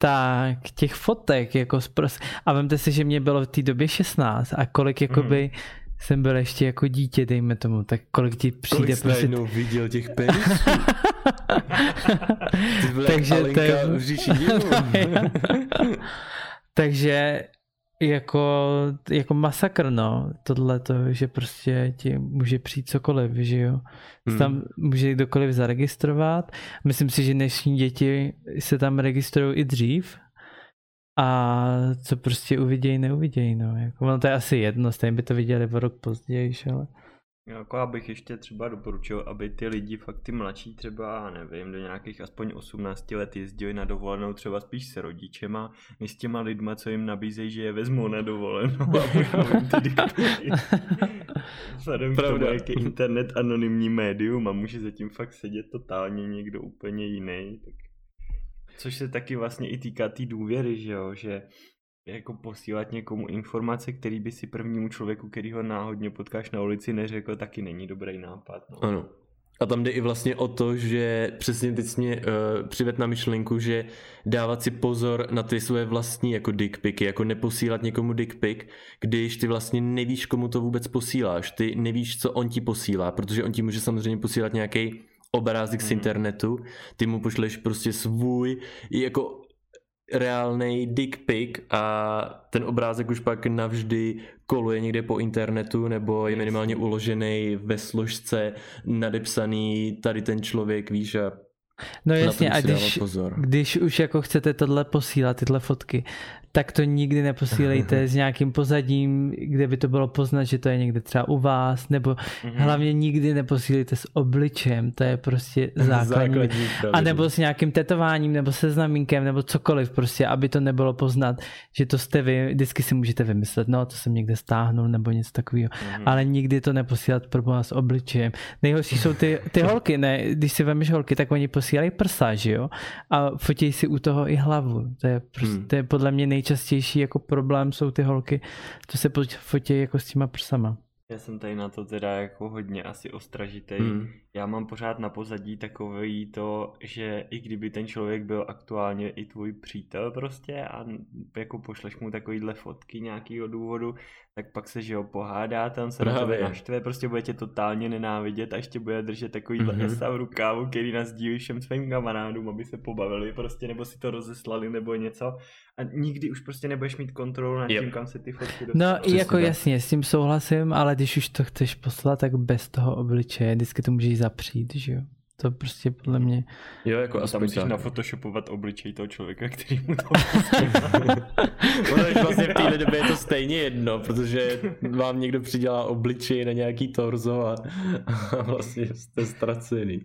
tak těch fotek jako zpros... a vemte si, že mě bylo v té době 16 a kolik jakoby mm. jsem byl ještě jako dítě, dejme tomu, tak kolik ti přijde kolik prostě... Kolik viděl těch penisů? Takže to je... Takže jako, jako masakr, no, tohle to, že prostě ti může přijít cokoliv, že jo. Hmm. Tam může kdokoliv zaregistrovat. Myslím si, že dnešní děti se tam registrují i dřív a co prostě uvidějí, neuvidějí, no. Jako, ono to je asi jedno, stejně by to viděli o rok později, ale... Jako abych ještě třeba doporučil, aby ty lidi, fakt ty mladší třeba, nevím, do nějakých aspoň 18 let jezdili na dovolenou třeba spíš s rodičema, než s těma lidma, co jim nabízejí, že je vezmou na dovolenou a ty Vzhledem k tomu, jak je internet anonymní médium a může zatím fakt sedět totálně někdo úplně jiný, tak což se taky vlastně i týká té tý důvěry, že jo, že jako posílat někomu informace, který by si prvnímu člověku, který ho náhodně potkáš na ulici, neřekl, taky není dobrý nápad. No. Ano. A tam jde i vlastně o to, že přesně teď mě uh, přived na myšlenku, že dávat si pozor na ty své vlastní jako dickpiky, jako neposílat někomu dickpick, když ty vlastně nevíš, komu to vůbec posíláš, ty nevíš, co on ti posílá, protože on ti může samozřejmě posílat nějaký obrázek mm. z mhm. internetu, ty mu pošleš prostě svůj jako reálný dick pic a ten obrázek už pak navždy koluje někde po internetu nebo je minimálně uložený ve složce nadepsaný tady ten člověk, víš a No jasně, a když, pozor. když už jako chcete tohle posílat, tyhle fotky, tak to nikdy neposílejte s nějakým pozadím, kde by to bylo poznat, že to je někde třeba u vás, nebo mm-hmm. hlavně nikdy neposílejte s obličem, to je prostě základní. základní a nebo s nějakým tetováním, nebo se znamínkem, nebo cokoliv prostě, aby to nebylo poznat, že to jste vy, vždycky si můžete vymyslet, no to jsem někde stáhnul, nebo něco takového, mm-hmm. ale nikdy to neposílat pro vás s obličem. Nejhorší jsou ty, ty holky, ne, když si vemeš holky, tak oni posílají prsa, že jo, a fotí si u toho i hlavu, to je, prostě, mm. to je podle mě nej nejčastější jako problém jsou ty holky, co se fotí jako s těma prsama. Já jsem tady na to teda jako hodně asi ostražitý. Hmm. Já mám pořád na pozadí takový to, že i kdyby ten člověk byl aktuálně i tvůj přítel prostě a jako pošleš mu takovýhle fotky nějakého důvodu, tak pak se, že jo, pohádá, tam se Právě. na tebe naštve, prostě bude tě totálně nenávidět a ještě bude držet takovýhle mm-hmm. esa v rukávu, který nás dílí všem svým kamarádům, aby se pobavili prostě, nebo si to rozeslali, nebo něco. A nikdy už prostě nebudeš mít kontrolu nad yep. tím, kam se ty fotky dostanou. No i jako tak. jasně, s tím souhlasím, ale když už to chceš poslat, tak bez toho obličeje, vždycky to můžeš zapřít, že jo. To prostě podle mě... Jo, jako aspoň musíš tak. nafotoshopovat obličej toho člověka, který mu to Ono vlastně v téhle době je to stejně jedno, protože vám někdo přidělá obličej na nějaký torzo a, a vlastně jste ztracený.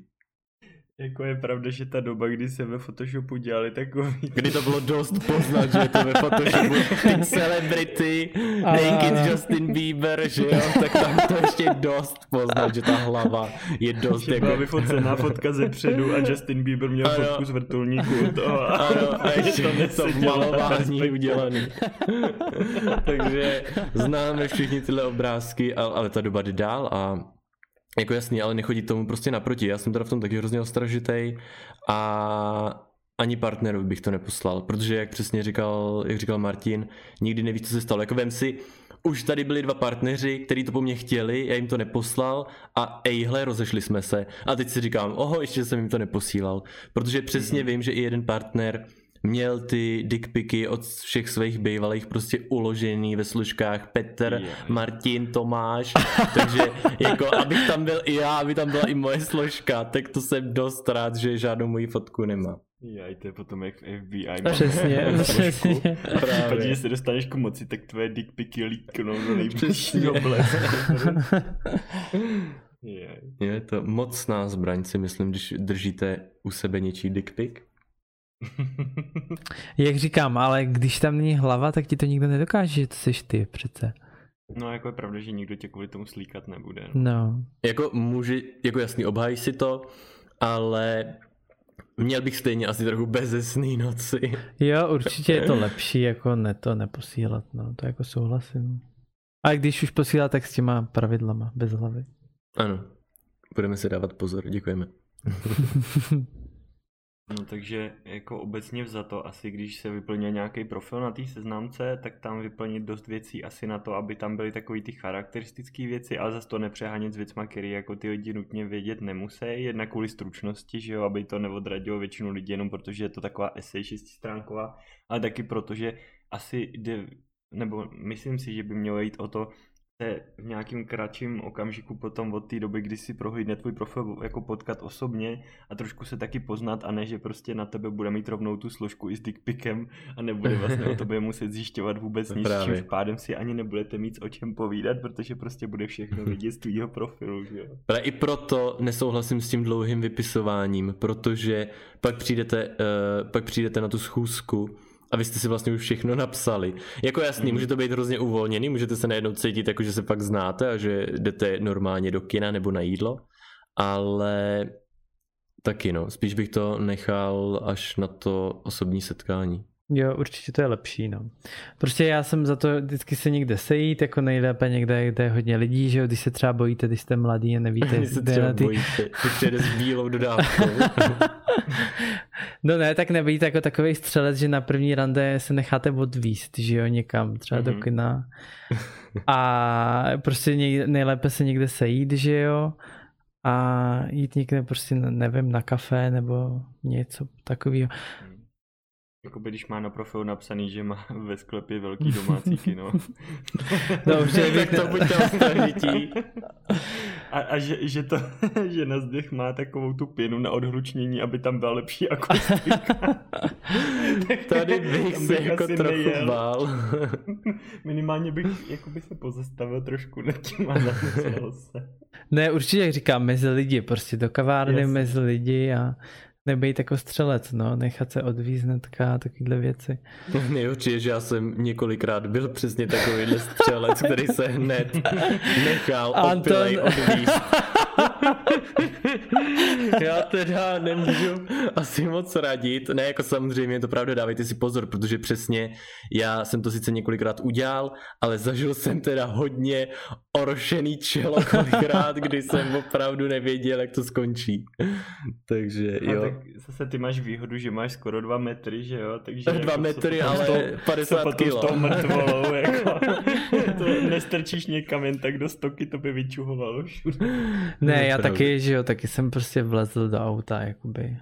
Jako je pravda, že ta doba, kdy se ve Photoshopu dělali takový... Kdy to bylo dost poznat, že to ve Photoshopu ty celebrity, naked Justin Bieber, že jo, tak tam to ještě dost poznat, že ta hlava je dost že jako... Byla vyfocená fotka ze předu a Justin Bieber měl ano. fotku z vrtulníku toho a, ano, a ještě to, to malování udělaný. Takže známe všichni tyhle obrázky, ale ta doba jde dál a jako jasný, ale nechodí tomu prostě naproti. Já jsem teda v tom taky hrozně ostražitej a ani partnerovi bych to neposlal, protože jak přesně říkal, jak říkal Martin, nikdy nevíš, co se stalo. Jako vem si, už tady byli dva partneři, kteří to po mně chtěli, já jim to neposlal a ejhle, rozešli jsme se. A teď si říkám, oho, ještě jsem jim to neposílal, protože přesně mm-hmm. vím, že i jeden partner měl ty dickpiky od všech svých bývalých prostě uložený ve služkách Petr, yeah. Martin, Tomáš, takže jako abych tam byl i já, aby tam byla i moje složka, tak to jsem dost rád, že žádnou moji fotku nemá. Já, to je potom jak v FBI. Přesně, přesně. Právě. Když se dostaneš k moci, tak tvoje dickpiky líknou do nejbližšího je. je to mocná zbraň, si myslím, když držíte u sebe něčí dickpick. Jak říkám, ale když tam není hlava, tak ti to nikdo nedokáže, že to jsi ty přece. No jako je pravda, že nikdo tě kvůli tomu slíkat nebude. No. no. Jako muži, jako jasný, obhájí si to, ale měl bych stejně asi trochu bezesný noci. Jo, určitě je to lepší, jako ne to neposílat, no, to jako souhlasím. A když už posílá, tak s těma pravidlama, bez hlavy. Ano, budeme si dávat pozor, děkujeme. No takže jako obecně vzato, asi když se vyplňuje nějaký profil na té seznamce, tak tam vyplnit dost věcí asi na to, aby tam byly takové ty charakteristické věci, ale zase to nepřehánět s věcma, které jako ty lidi nutně vědět nemusí, jednak kvůli stručnosti, že jo, aby to neodradilo většinu lidí jenom protože je to taková esej šestistránková, ale taky protože asi jde, nebo myslím si, že by mělo jít o to, se v nějakým kratším okamžiku potom od té doby, kdy si prohlídne tvůj profil jako potkat osobně a trošku se taky poznat a ne, že prostě na tebe bude mít rovnou tu složku i s dickpickem a nebude vlastně o tobě muset zjišťovat vůbec nic, čímž pádem si ani nebudete mít o čem povídat, protože prostě bude všechno vidět z tvýho profilu, že jo. Ale i proto nesouhlasím s tím dlouhým vypisováním, protože pak přijdete, uh, pak přijdete na tu schůzku a vy jste si vlastně už všechno napsali. Jako jasný, mm. může to být hrozně uvolněný, můžete se najednou cítit jako, že se pak znáte a že jdete normálně do kina nebo na jídlo, ale taky no, spíš bych to nechal až na to osobní setkání. Jo, určitě to je lepší, no. Prostě já jsem za to vždycky se někde sejít, jako nejlépe někde, kde je hodně lidí, že jo, když se třeba bojíte, když jste mladý a nevíte, když se třeba ty... bojíte, když s bílou dodávkou. no ne, tak nebejte jako takový střelec, že na první rande se necháte odvíst, že jo, někam, třeba mm-hmm. do mhm. kina. A prostě nejlépe se někde sejít, že jo, a jít někde prostě, nevím, na kafe nebo něco takového. Jakoby když má na profilu napsaný, že má ve sklepě velký domácí kino. Dobře, tak to buďte ostražití. A, a že, že, to, že na zdech má takovou tu pěnu na odhlučnění, aby tam byla lepší akustika. Tady bych se jako trochu nejel. bál. Minimálně bych jakoby se pozastavil trošku nad tím a se. Ne, určitě jak říkám, mezi lidi, prostě do kavárny Jasně. mezi lidi a nebejt jako střelec, no, nechat se odvízt a takovéhle věci. Nejhorší je, že já jsem několikrát byl přesně takovýhle střelec, který se hned nechal Anton... odvízt. Já teda nemůžu asi moc radit. Ne, jako samozřejmě je to pravda, dávejte si pozor, protože přesně já jsem to sice několikrát udělal, ale zažil jsem teda hodně orošený čelo kolikrát, kdy jsem opravdu nevěděl, jak to skončí. Takže jo. A tak zase ty máš výhodu, že máš skoro dva metry, že jo? Takže dva jako metry, ale to, 50 kilo. S tou mrtvolou, jako, to nestrčíš někam jen tak do stoky, to by vyčuhovalo všude. Ne, já taky, že jo, taky jsem prostě vlezl do auta, jakoby.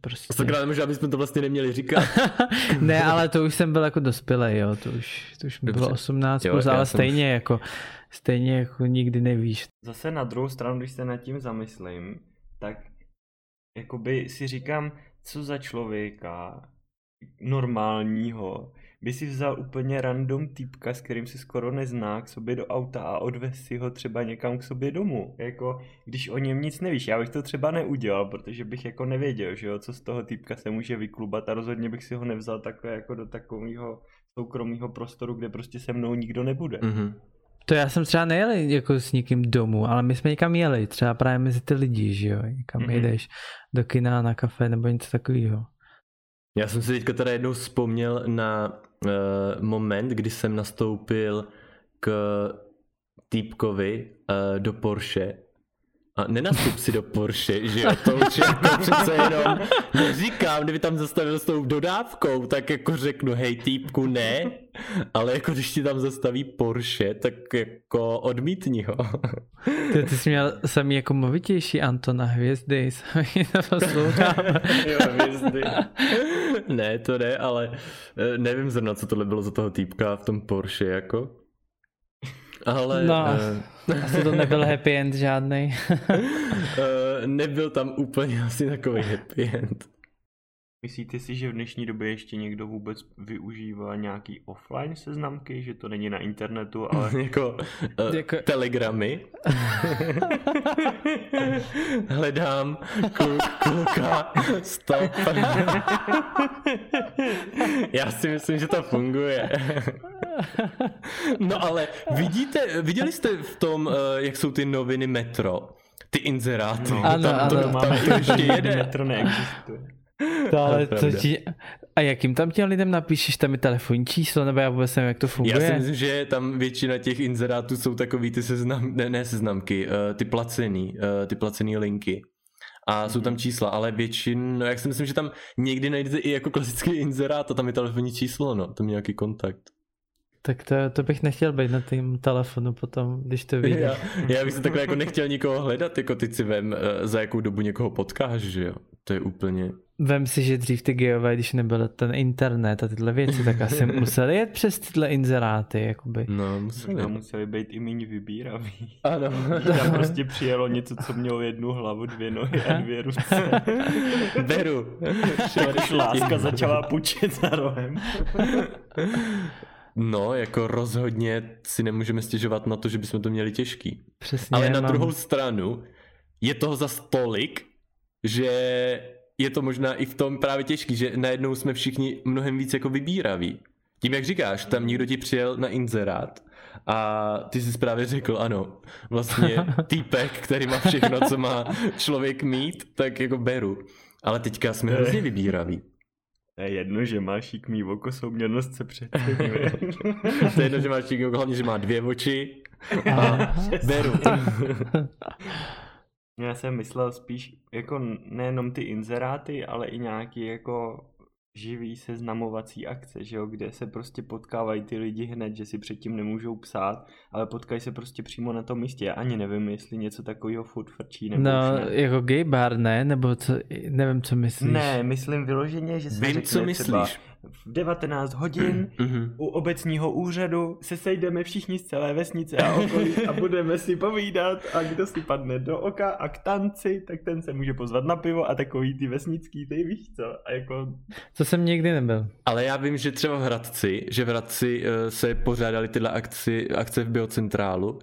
Prostě. Sakra, možná bychom to vlastně neměli říkat. ne, ale to už jsem byl jako dospělý, jo, to už, to už mi bylo 18 jo, plus, ale stejně už... jako, stejně jako nikdy nevíš. Zase na druhou stranu, když se nad tím zamyslím, tak jakoby si říkám, co za člověka normálního by si vzal úplně random týpka, s kterým si skoro nezná, k sobě do auta a odvez si ho třeba někam k sobě domů. Jako, když o něm nic nevíš, já bych to třeba neudělal, protože bych jako nevěděl, že jo, co z toho týpka se může vyklubat a rozhodně bych si ho nevzal takhle jako do takového soukromého prostoru, kde prostě se mnou nikdo nebude. Mm-hmm. To já jsem třeba nejel jako s někým domů, ale my jsme někam jeli, třeba právě mezi ty lidi, že jo, někam mm-hmm. jdeš do kina, na kafe nebo něco takového. Já jsem si teďka teda jednou vzpomněl na uh, moment, kdy jsem nastoupil k týpkovi uh, do Porsche a nenastup si do Porsche, že jo, to už jako přece jenom neříkám, kdyby tam zastavil s tou dodávkou, tak jako řeknu, hej týpku, ne, ale jako když ti tam zastaví Porsche, tak jako odmítni ho. Ty, ty jsi měl samý jako movitější Antona hvězdy, poslouchám. jo, hvězdy. ne, to ne, ale eh, nevím zrovna, co tohle bylo za toho týpka v tom Porsche, jako. Ale... No, uh, asi to nebyl happy end žádný. uh, nebyl tam úplně asi takový happy end. Myslíte si, že v dnešní době ještě někdo vůbec využívá nějaký offline seznamky, že to není na internetu, ale... jako, uh, jako... telegramy. Hledám kluk, kluka, stop. Já si myslím, že to funguje. no ale vidíte, viděli jste v tom, uh, jak jsou ty noviny Metro? Ty inzeráty. No, ano, tam, ano, to, máme to ještě jede. Metro neexistuje. To ale to ti... A jakým tam těm lidem napíšeš, tam je telefonní číslo, nebo já vůbec nevím, jak to funguje? Já si myslím, že tam většina těch inzerátů jsou takový ty seznam, ne, ne seznamky, uh, ty placený, uh, ty placený linky. A jsou tam mhm. čísla, ale většin, no jak si myslím, že tam někdy najdete i jako klasický inzerát a tam je telefonní číslo, no, tam nějaký kontakt. Tak to, to bych nechtěl být na tým telefonu potom, když to vidím. Já, já bych se takhle jako nechtěl nikoho hledat, jako ty si vem, eh, za jakou dobu někoho potkáš, že jo. To je úplně... Vem si, že dřív ty geové, když nebyl ten internet a tyhle věci, tak asi museli jet přes tyhle inzeráty, jakoby. No, museli. Možná museli být i méně vybíraví. Ano. Tam prostě přijelo něco, co mělo jednu hlavu, dvě nohy a dvě ruce. Beru. Už láska začala pučit za rohem. No, jako rozhodně si nemůžeme stěžovat na to, že bychom to měli těžký. Přesně, Ale na mám... druhou stranu je toho za tolik, že je to možná i v tom právě těžký, že najednou jsme všichni mnohem víc jako vybíraví. Tím, jak říkáš, tam někdo ti přijel na inzerát a ty jsi právě řekl, ano, vlastně týpek, který má všechno, co má člověk mít, tak jako beru. Ale teďka jsme hrozně vybíraví. To je jedno, že má šikmý oko, souměrnost se přeceňuje. to je jedno, že má šikmý oko, hlavně, že má dvě oči a beru. Já jsem myslel spíš jako nejenom ty inzeráty, ale i nějaký jako živý seznamovací akce, že jo, kde se prostě potkávají ty lidi hned, že si předtím nemůžou psát, ale potkají se prostě přímo na tom místě. Já ani nevím, jestli něco takového furt frčí nebo No, ne. jako gay bar, ne? Nebo co, nevím, co myslíš. Ne, myslím vyloženě, že se Vím, co myslíš. Třeba, v 19 hodin mm-hmm. u obecního úřadu se sejdeme všichni z celé vesnice a okolí a budeme si povídat a kdo si padne do oka a k tanci, tak ten se může pozvat na pivo a takový ty vesnický, ty víš co. A jako... To jsem nikdy nebyl. Ale já vím, že třeba v Hradci, že v Hradci uh, se pořádali tyhle akci, akce v Biocentrálu, uh,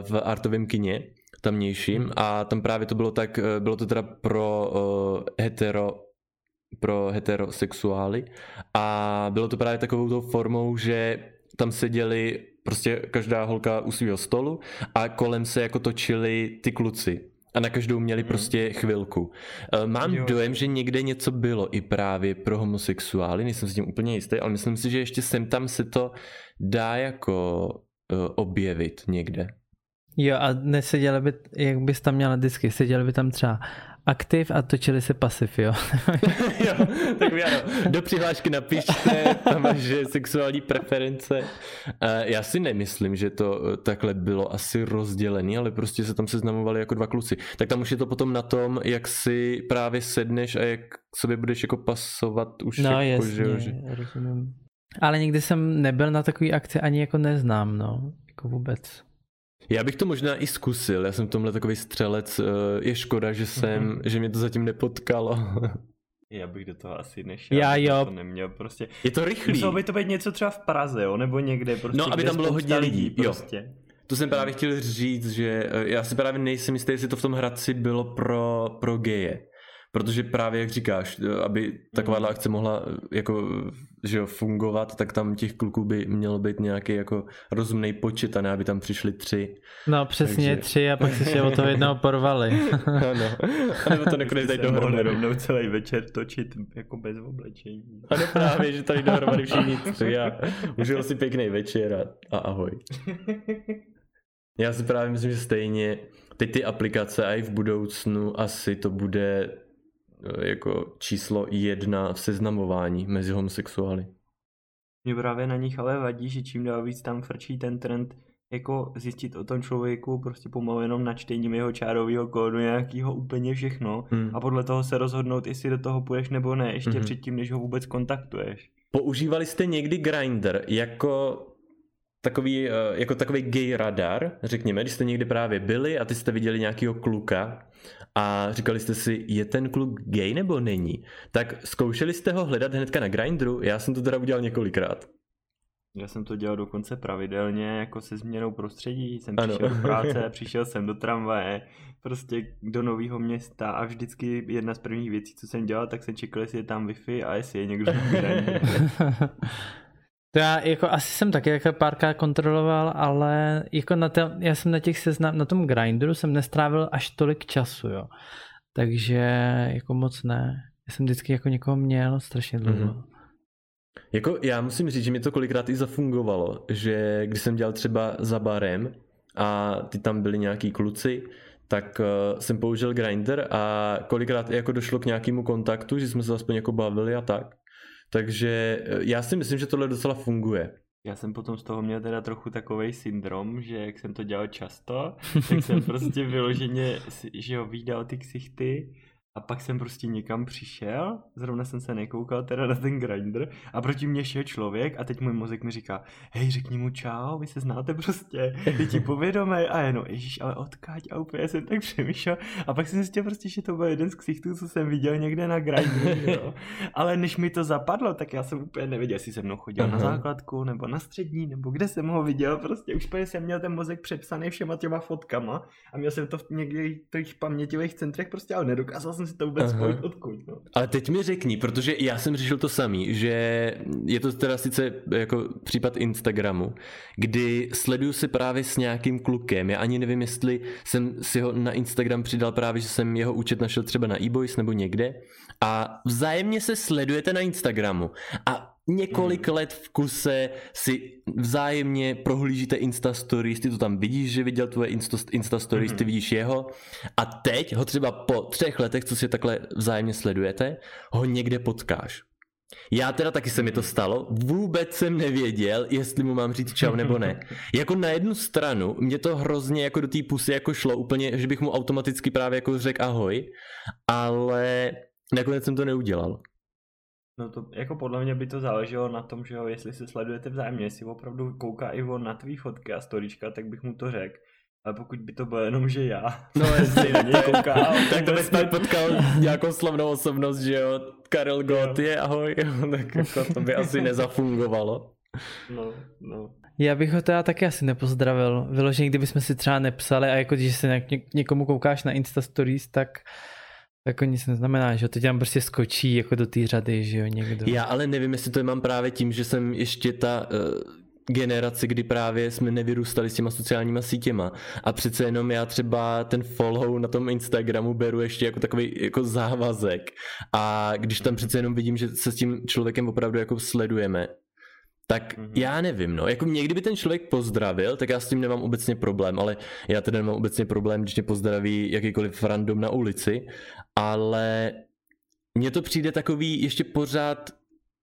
v artovém kině tamnějším a tam právě to bylo tak, uh, bylo to teda pro uh, hetero pro heterosexuály a bylo to právě takovou formou, že tam seděli prostě každá holka u svého stolu a kolem se jako točili ty kluci. A na každou měli hmm. prostě chvilku. Eh, mám jo. dojem, že někde něco bylo i právě pro homosexuály, nejsem s tím úplně jistý, ale myslím si, že ještě sem tam se to dá jako uh, objevit někde. Jo a neseděli by, jak bys tam měla disky, seděli by tam třeba aktiv a točili se pasiv, jo. jo, tak ano, do přihlášky napište, tam máš sexuální preference. Já si nemyslím, že to eh, takhle bylo asi rozdělené, ale prostě se tam seznamovali jako dva kluci. Tak tam už je to potom na tom, jak si právě sedneš a jak sobě budeš jako pasovat už no, jako, jasně, že, že... rozumím. Ale nikdy jsem nebyl na takové akci, ani jako neznám, no, jako vůbec. Já bych to možná i zkusil, já jsem tomhle takový střelec, eh, je škoda, že jsem, mm-hmm. že mě to zatím nepotkalo. Já bych do toho asi nešel. Já jo. To neměl prostě. Je to rychlý. Muselo by to být něco třeba v Praze, jo, nebo někde prostě. No, aby tam bylo hodně lidí, prostě. Jo. To jsem právě chtěl říct, že eh, já si právě nejsem jistý, jestli to v tom Hradci bylo pro, pro geje. Protože právě, jak říkáš, aby takováhle akce mohla jako, že jo, fungovat, tak tam těch kluků by mělo být nějaký jako rozumný počet a ne, aby tam přišli tři. No přesně Takže... tři a pak si se o toho jednoho porvali. ano. A nebo to nakonec dají dohromady. rovnou celý večer točit jako bez oblečení. Ano právě, že tady dohromady všichni tři já užil si pěkný večer a, a ahoj. Já si právě myslím, že stejně teď ty aplikace a i v budoucnu asi to bude Eh, jako číslo jedna v seznamování mezi homosexuály. Mě právě na nich ale vadí, že čím dál víc tam frčí ten trend jako zjistit o tom člověku prostě pomalu jenom načtením jeho čárového kódu nějakýho úplně všechno hmm. a podle toho se rozhodnout, jestli do toho půjdeš nebo ne, ještě hmm. předtím, než ho vůbec kontaktuješ. Používali jste někdy Grindr jako takový, eh, jako takový gay radar, řekněme, když jste někdy právě byli a ty jste viděli nějakého kluka a říkali jste si, je ten kluk gay nebo není, tak zkoušeli jste ho hledat hnedka na Grindru? Já jsem to teda udělal několikrát. Já jsem to dělal dokonce pravidelně, jako se změnou prostředí. Jsem ano. přišel do práce, přišel jsem do tramvaje, prostě do nového města a vždycky jedna z prvních věcí, co jsem dělal, tak jsem čekal, jestli je tam Wi-Fi a jestli je někdo To já jako asi jsem taky jako párkrát kontroloval, ale jako na tém, já jsem na těch seznam, na tom grinderu jsem nestrávil až tolik času, jo. Takže jako moc ne. Já jsem vždycky jako někoho měl strašně dlouho. Mm-hmm. Jako já musím říct, že mi to kolikrát i zafungovalo, že když jsem dělal třeba za barem a ty tam byli nějaký kluci, tak uh, jsem použil Grinder a kolikrát jako došlo k nějakému kontaktu, že jsme se aspoň jako bavili a tak. Takže eh, já si myslím, že tohle docela funguje. Já jsem potom z toho měl teda trochu takový syndrom, že jak jsem to dělal často, tak jsem prostě vyloženě, že jo, výdal ty ksichty a pak jsem prostě někam přišel, zrovna jsem se nekoukal teda na ten grinder a proti mě šel člověk a teď můj mozek mi říká, hej, řekni mu čau, vy se znáte prostě, ty ti povědomé a jenom, ježíš, ale odkáď a úplně jsem tak přemýšlel a pak jsem zjistil prostě, že to byl jeden z ksichtů, co jsem viděl někde na grinderu, jo. ale než mi to zapadlo, tak já jsem úplně nevěděl, jestli se mnou chodil uh-huh. na základku nebo na střední, nebo kde jsem ho viděl, prostě už jsem měl ten mozek přepsaný všema těma fotkama a měl jsem to v některých paměťových centrech prostě, ale nedokázal jsem jsem si to vůbec spojit odkud. No. Ale teď mi řekni, protože já jsem řešil to samý, že je to teda sice jako případ Instagramu, kdy sleduju si právě s nějakým klukem. Já ani nevím, jestli jsem si ho na Instagram přidal právě, že jsem jeho účet našel třeba na e nebo někde. A vzájemně se sledujete na Instagramu. A několik hmm. let v kuse si vzájemně prohlížíte Insta Stories, ty to tam vidíš, že viděl tvoje Insta, Insta Stories, hmm. ty vidíš jeho a teď ho třeba po třech letech, co si takhle vzájemně sledujete, ho někde potkáš. Já teda taky se mi to stalo, vůbec jsem nevěděl, jestli mu mám říct čau nebo ne. Jako na jednu stranu mě to hrozně jako do té pusy jako šlo úplně, že bych mu automaticky právě jako řekl ahoj, ale nakonec jsem to neudělal. No to jako podle mě by to záleželo na tom, že jo, jestli se sledujete vzájemně, jestli opravdu kouká i on na tvý fotky a storička, tak bych mu to řekl. Ale pokud by to bylo jenom, že já no, jestli na něj kouká, tak to bys pak potkal nějakou slavnou osobnost, že jo, Karel Gott je, ahoj, tak jako to by asi nezafungovalo. No, no. Já bych ho teda taky asi nepozdravil. Vyloženě, kdybychom si třeba nepsali a jako když se někomu koukáš na Insta Stories, tak jako nic neznamená, že to tam prostě skočí jako do té řady, že jo, někdo. Já ale nevím, jestli to mám právě tím, že jsem ještě ta uh, generace, kdy právě jsme nevyrůstali s těma sociálníma sítěma a přece jenom já třeba ten follow na tom Instagramu beru ještě jako takový jako závazek a když tam přece jenom vidím, že se s tím člověkem opravdu jako sledujeme, tak mm-hmm. já nevím, no. Jako někdy by ten člověk pozdravil, tak já s tím nemám obecně problém, ale já teda nemám obecně problém, když mě pozdraví jakýkoliv random na ulici, ale mně to přijde takový ještě pořád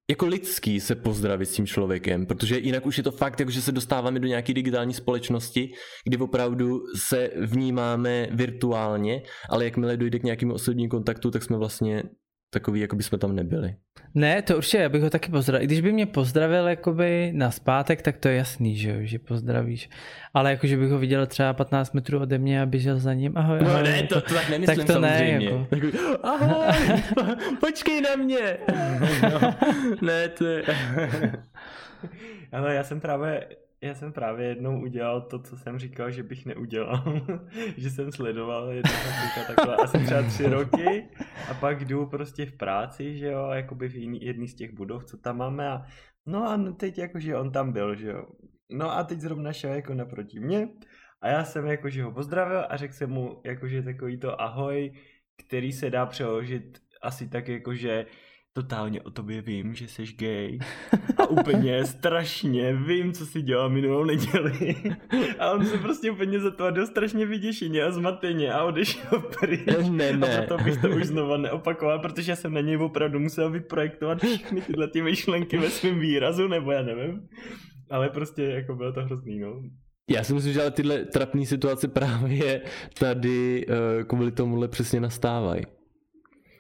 jako lidský se pozdravit s tím člověkem, protože jinak už je to fakt, jako že se dostáváme do nějaké digitální společnosti, kdy opravdu se vnímáme virtuálně, ale jakmile dojde k nějakému osobnímu kontaktu, tak jsme vlastně takový, jako by jsme tam nebyli. Ne, to určitě, já bych ho taky pozdravil. Když by mě pozdravil jakoby na zpátek, tak to je jasný, že, že pozdravíš. Ale jako, že bych ho viděl třeba 15 metrů ode mě a běžel za ním, ahoj, no, ahoj. No ne, to, to tak nemyslím tak to samozřejmě. Ne, jako. ahoj, počkej na mě. no, ne, to je... Ale já jsem právě já jsem právě jednou udělal to, co jsem říkal, že bych neudělal. že jsem sledoval jednoho kluka takhle asi třeba tři roky a pak jdu prostě v práci, že jo, jakoby v jiný, jedný z těch budov, co tam máme a no a teď jakože on tam byl, že jo. No a teď zrovna šel jako naproti mě a já jsem jakože ho pozdravil a řekl jsem mu jakože takový to ahoj, který se dá přeložit asi tak jakože totálně o tobě vím, že jsi gay a úplně strašně vím, co si dělal minulou neděli. A on se prostě úplně zatvářil strašně vyděšeně a zmateně a odešel pryč. Ne, ne. A proto bych to už znova neopakoval, protože jsem na něj opravdu musel vyprojektovat všechny tyhle ty myšlenky ve svém výrazu, nebo já nevím. Ale prostě jako bylo to hrozný, no. Já si myslím, že ale tyhle trapné situace právě tady uh, kvůli tomuhle přesně nastávají.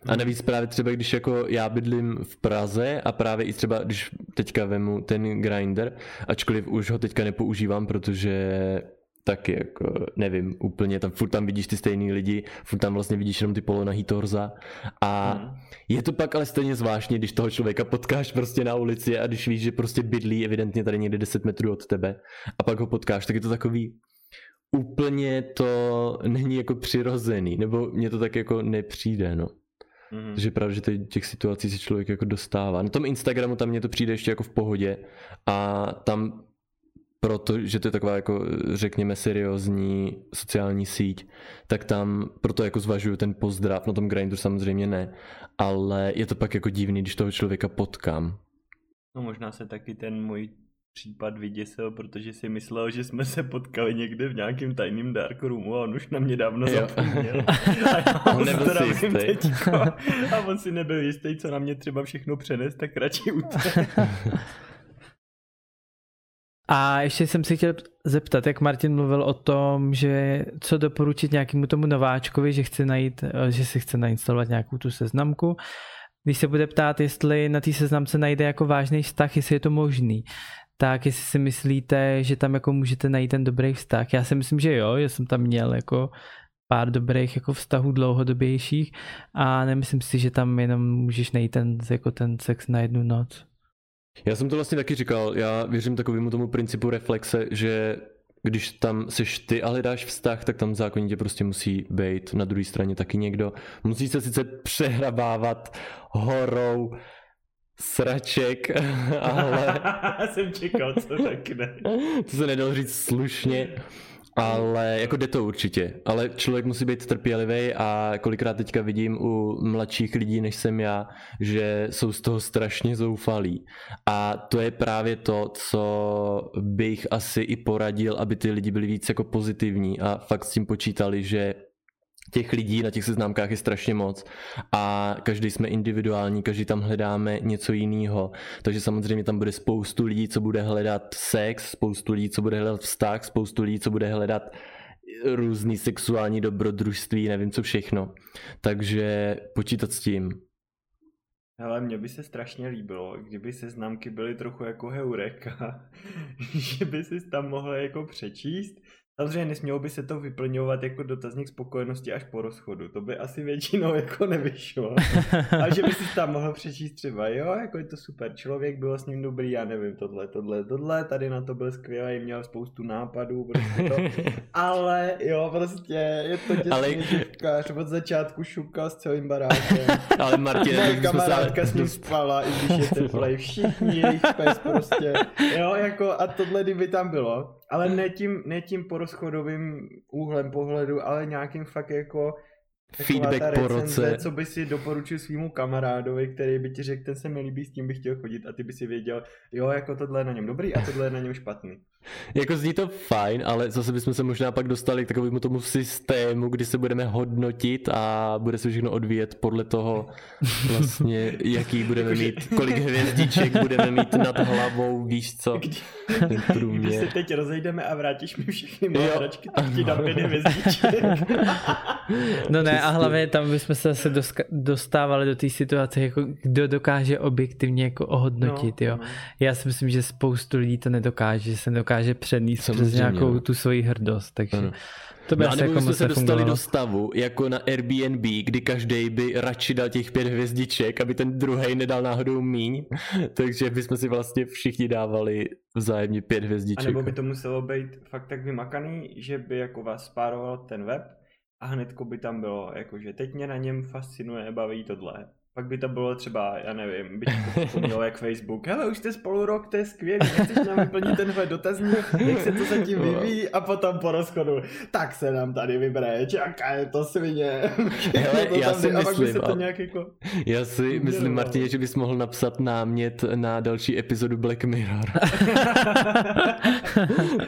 A navíc právě třeba, když jako já bydlím v Praze a právě i třeba, když teďka vemu ten grinder, ačkoliv už ho teďka nepoužívám, protože taky jako nevím úplně, tam furt tam vidíš ty stejný lidi, furt tam vlastně vidíš jenom ty polonahý torza a mm. je to pak ale stejně zvláštní, když toho člověka potkáš prostě na ulici a když víš, že prostě bydlí evidentně tady někde 10 metrů od tebe a pak ho potkáš, tak je to takový úplně to není jako přirozený, nebo mně to tak jako nepřijde, no. Mm. Takže právě, že těch situací se člověk jako dostává. Na tom Instagramu tam mně to přijde ještě jako v pohodě a tam protože to je taková jako řekněme seriózní sociální síť, tak tam proto jako zvažuju ten pozdrav, na tom grindu samozřejmě ne, ale je to pak jako divný, když toho člověka potkám. No možná se taky ten můj případ vyděsil, protože si myslel, že jsme se potkali někde v nějakém tajným dark roomu a on už na mě dávno jo. zapomněl. A já on nebyl si jistý. Teďko, a on si nebyl jistý, co na mě třeba všechno přenes, tak radši utek. A ještě jsem si chtěl zeptat, jak Martin mluvil o tom, že co doporučit nějakému tomu nováčkovi, že chce najít, že si chce nainstalovat nějakou tu seznamku. Když se bude ptát, jestli na té seznamce najde jako vážný vztah, jestli je to možný, tak jestli si myslíte, že tam jako můžete najít ten dobrý vztah. Já si myslím, že jo, já jsem tam měl jako pár dobrých jako vztahů dlouhodobějších a nemyslím si, že tam jenom můžeš najít ten, jako ten sex na jednu noc. Já jsem to vlastně taky říkal, já věřím takovému tomu principu reflexe, že když tam seš ty a hledáš vztah, tak tam zákonitě prostě musí být na druhé straně taky někdo. Musí se sice přehrabávat horou sraček, ale... jsem čekal, co řekne. to se nedalo říct slušně. Ale jako jde to určitě, ale člověk musí být trpělivý a kolikrát teďka vidím u mladších lidí, než jsem já, že jsou z toho strašně zoufalí. A to je právě to, co bych asi i poradil, aby ty lidi byli víc jako pozitivní a fakt s tím počítali, že těch lidí na těch seznámkách je strašně moc a každý jsme individuální, každý tam hledáme něco jiného. Takže samozřejmě tam bude spoustu lidí, co bude hledat sex, spoustu lidí, co bude hledat vztah, spoustu lidí, co bude hledat různý sexuální dobrodružství, nevím co všechno. Takže počítat s tím. Ale mně by se strašně líbilo, kdyby seznamky byly trochu jako heureka, že by si tam mohl jako přečíst Samozřejmě nesmělo by se to vyplňovat jako dotazník spokojenosti až po rozchodu. To by asi většinou jako nevyšlo. A že by si tam mohl přečíst třeba, jo, jako je to super člověk, bylo s ním dobrý, já nevím, tohle, tohle, tohle, tady na to byl skvělý, měl spoustu nápadů, prostě to. Ale jo, prostě je to děsný Ale... živkář, od začátku šukal s celým barákem. Ale Martin, Moje kamarádka s ním spala, i když je teplej, všichni jejich pes prostě. Jo, jako a tohle kdyby tam bylo, ale ne tím, ne tím porozchodovým úhlem pohledu, ale nějakým fakt jako feedback recenze, po roce. Co by si doporučil svýmu kamarádovi, který by ti řekl, ten se mi líbí, s tím bych chtěl chodit a ty by si věděl, jo, jako tohle je na něm dobrý a tohle je na něm špatný. Jako zní to fajn, ale zase bychom se možná pak dostali k takovému tomu systému, kdy se budeme hodnotit a bude se všechno odvíjet podle toho vlastně, jaký budeme mít, kolik hvězdiček budeme mít nad hlavou, víš co, kdy, Když se teď rozejdeme a vrátíš mi všechny moje hračky, tak ti dám pět hvězdiček. no ne, a hlavně tam bychom se zase dostávali do té situace, jako kdo dokáže objektivně jako ohodnotit, no, jo. No. Já si myslím, že spoustu lidí to nedokáže, že se dokáže přenést přes nějakou no. tu svoji hrdost, takže ano. to by no, asi jako jsme se dostali do stavu, jako na Airbnb, kdy každý by radši dal těch pět hvězdiček, aby ten druhý nedal náhodou míň, takže bychom si vlastně všichni dávali vzájemně pět hvězdiček. A nebo by to muselo být fakt tak vymakaný, že by jako vás spároval ten web a hnedko by tam bylo, jakože teď mě na něm fascinuje, baví tohle. Pak by to bylo třeba, já nevím, by to jak Facebook. Hele, už jste spolu rok, to je skvělé, nechceš nám vyplnit tenhle dotazník, jak se to zatím vyvíjí a potom po rozchodu, tak se nám tady vybere, jaká je to svině. Hele, to já si myslím, to nějak jako... já si myslím, Martině, že bys mohl napsat námět na další epizodu Black Mirror.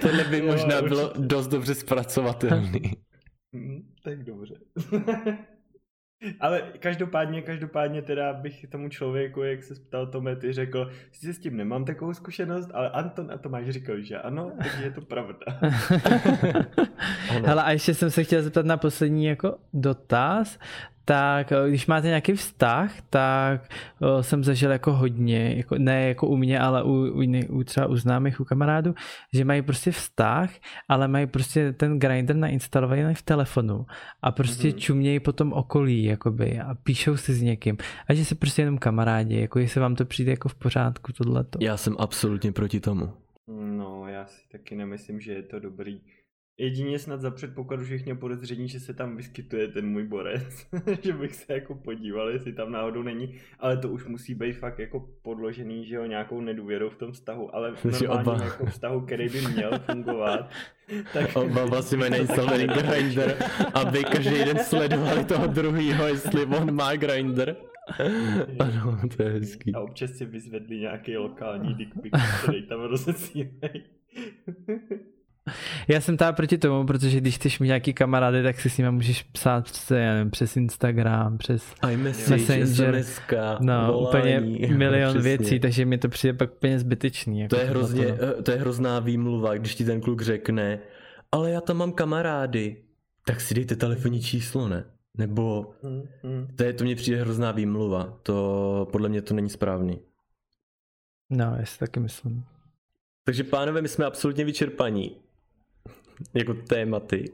Tohle by jo, možná určitě. bylo dost dobře zpracovatelný. Mm, tak dobře. Ale každopádně, každopádně teda bych tomu člověku, jak se ptal Tomety, řekl, si s tím nemám takovou zkušenost, ale Anton a Tomáš říkal, že ano, takže je to pravda. Hele, a ještě jsem se chtěl zeptat na poslední jako dotaz, tak eh, když máte nějaký vztah, tak eh, jsem zažil jako hodně, jako, ne jako u mě, ale u, u, u třeba u známých, u kamarádů, že mají prostě vztah, ale mají prostě ten grinder nainstalovaný v telefonu a prostě mm-hmm. čumějí potom okolí, jakoby, a píšou si s někým. A že se prostě jenom kamarádi, jako jestli vám to přijde jako v pořádku tohleto. Já jsem absolutně proti tomu. No, já si taky nemyslím, že je to dobrý. Jedině snad za předpokladu, že měl podezření, že se tam vyskytuje ten můj borec, že bych se jako podíval, jestli tam náhodou není, ale to už musí být fakt jako podložený, že jo, nějakou nedůvěrou v tom vztahu, ale v normálním jako vztahu, který by měl fungovat. Tak... Oba vlastně mají nainstalovaný grinder, aby každý den sledovali toho druhýho, jestli on má grinder. Ano, to je hezký. A občas si vyzvedli nějaký lokální dickpic, který tam rozesílají. Já jsem tady proti tomu, protože když chceš mít nějaký kamarády, tak si s nimi můžeš psát přes, já nevím, přes Instagram, přes iMessage, Messenger, SMS, no, volání, úplně milion přesně. věcí, takže mi to přijde pak úplně zbytečný. Jako to, je hrozně, to. to je hrozná výmluva, když ti ten kluk řekne, ale já tam mám kamarády, tak si dejte telefonní číslo, ne? Nebo hmm, hmm. to, je, to mě přijde hrozná výmluva, to podle mě to není správný. No, já si taky myslím. Takže pánové, my jsme absolutně vyčerpaní jako tématy.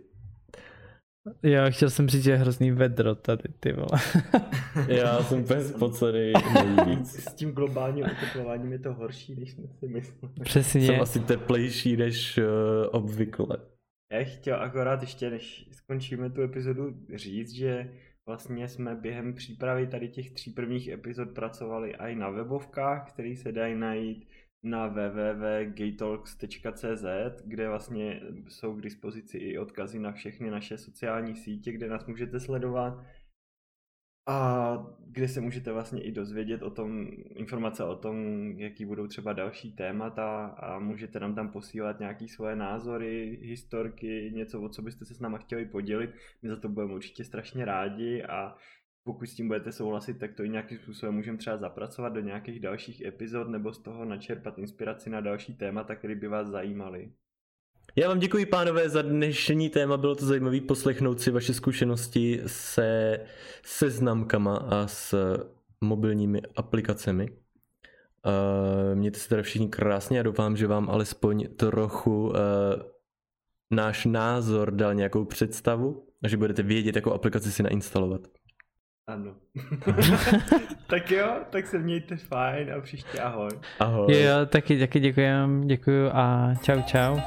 Jo, chtěl jsem říct, že je hrozný vedro tady, ty vole. Já jsem úplně spocený S tím globálním oteplováním je to horší, než jsme si mysleli. Přesně. Jsem asi teplejší než uh, obvykle. Já chtěl akorát ještě, než skončíme tu epizodu, říct, že vlastně jsme během přípravy tady těch tří prvních epizod pracovali i na webovkách, které se dají najít na www.gatalks.cz, kde vlastně jsou k dispozici i odkazy na všechny naše sociální sítě, kde nás můžete sledovat a kde se můžete vlastně i dozvědět o tom, informace o tom, jaký budou třeba další témata a můžete nám tam posílat nějaké svoje názory, historky, něco, o co byste se s náma chtěli podělit. My za to budeme určitě strašně rádi a pokud s tím budete souhlasit, tak to i nějakým způsobem můžeme třeba zapracovat do nějakých dalších epizod nebo z toho načerpat inspiraci na další témata, které by vás zajímaly. Já vám děkuji, pánové, za dnešní téma. Bylo to zajímavé poslechnout si vaše zkušenosti se seznamkama a s mobilními aplikacemi. Uh, mějte se teda všichni krásně a doufám, že vám alespoň trochu uh, náš názor dal nějakou představu a že budete vědět, jakou aplikaci si nainstalovat. Ano. tak jo, tak se mějte fajn a příště ahoj. Ahoj. Jo, taky, taky děkujem, děkuju a čau čau.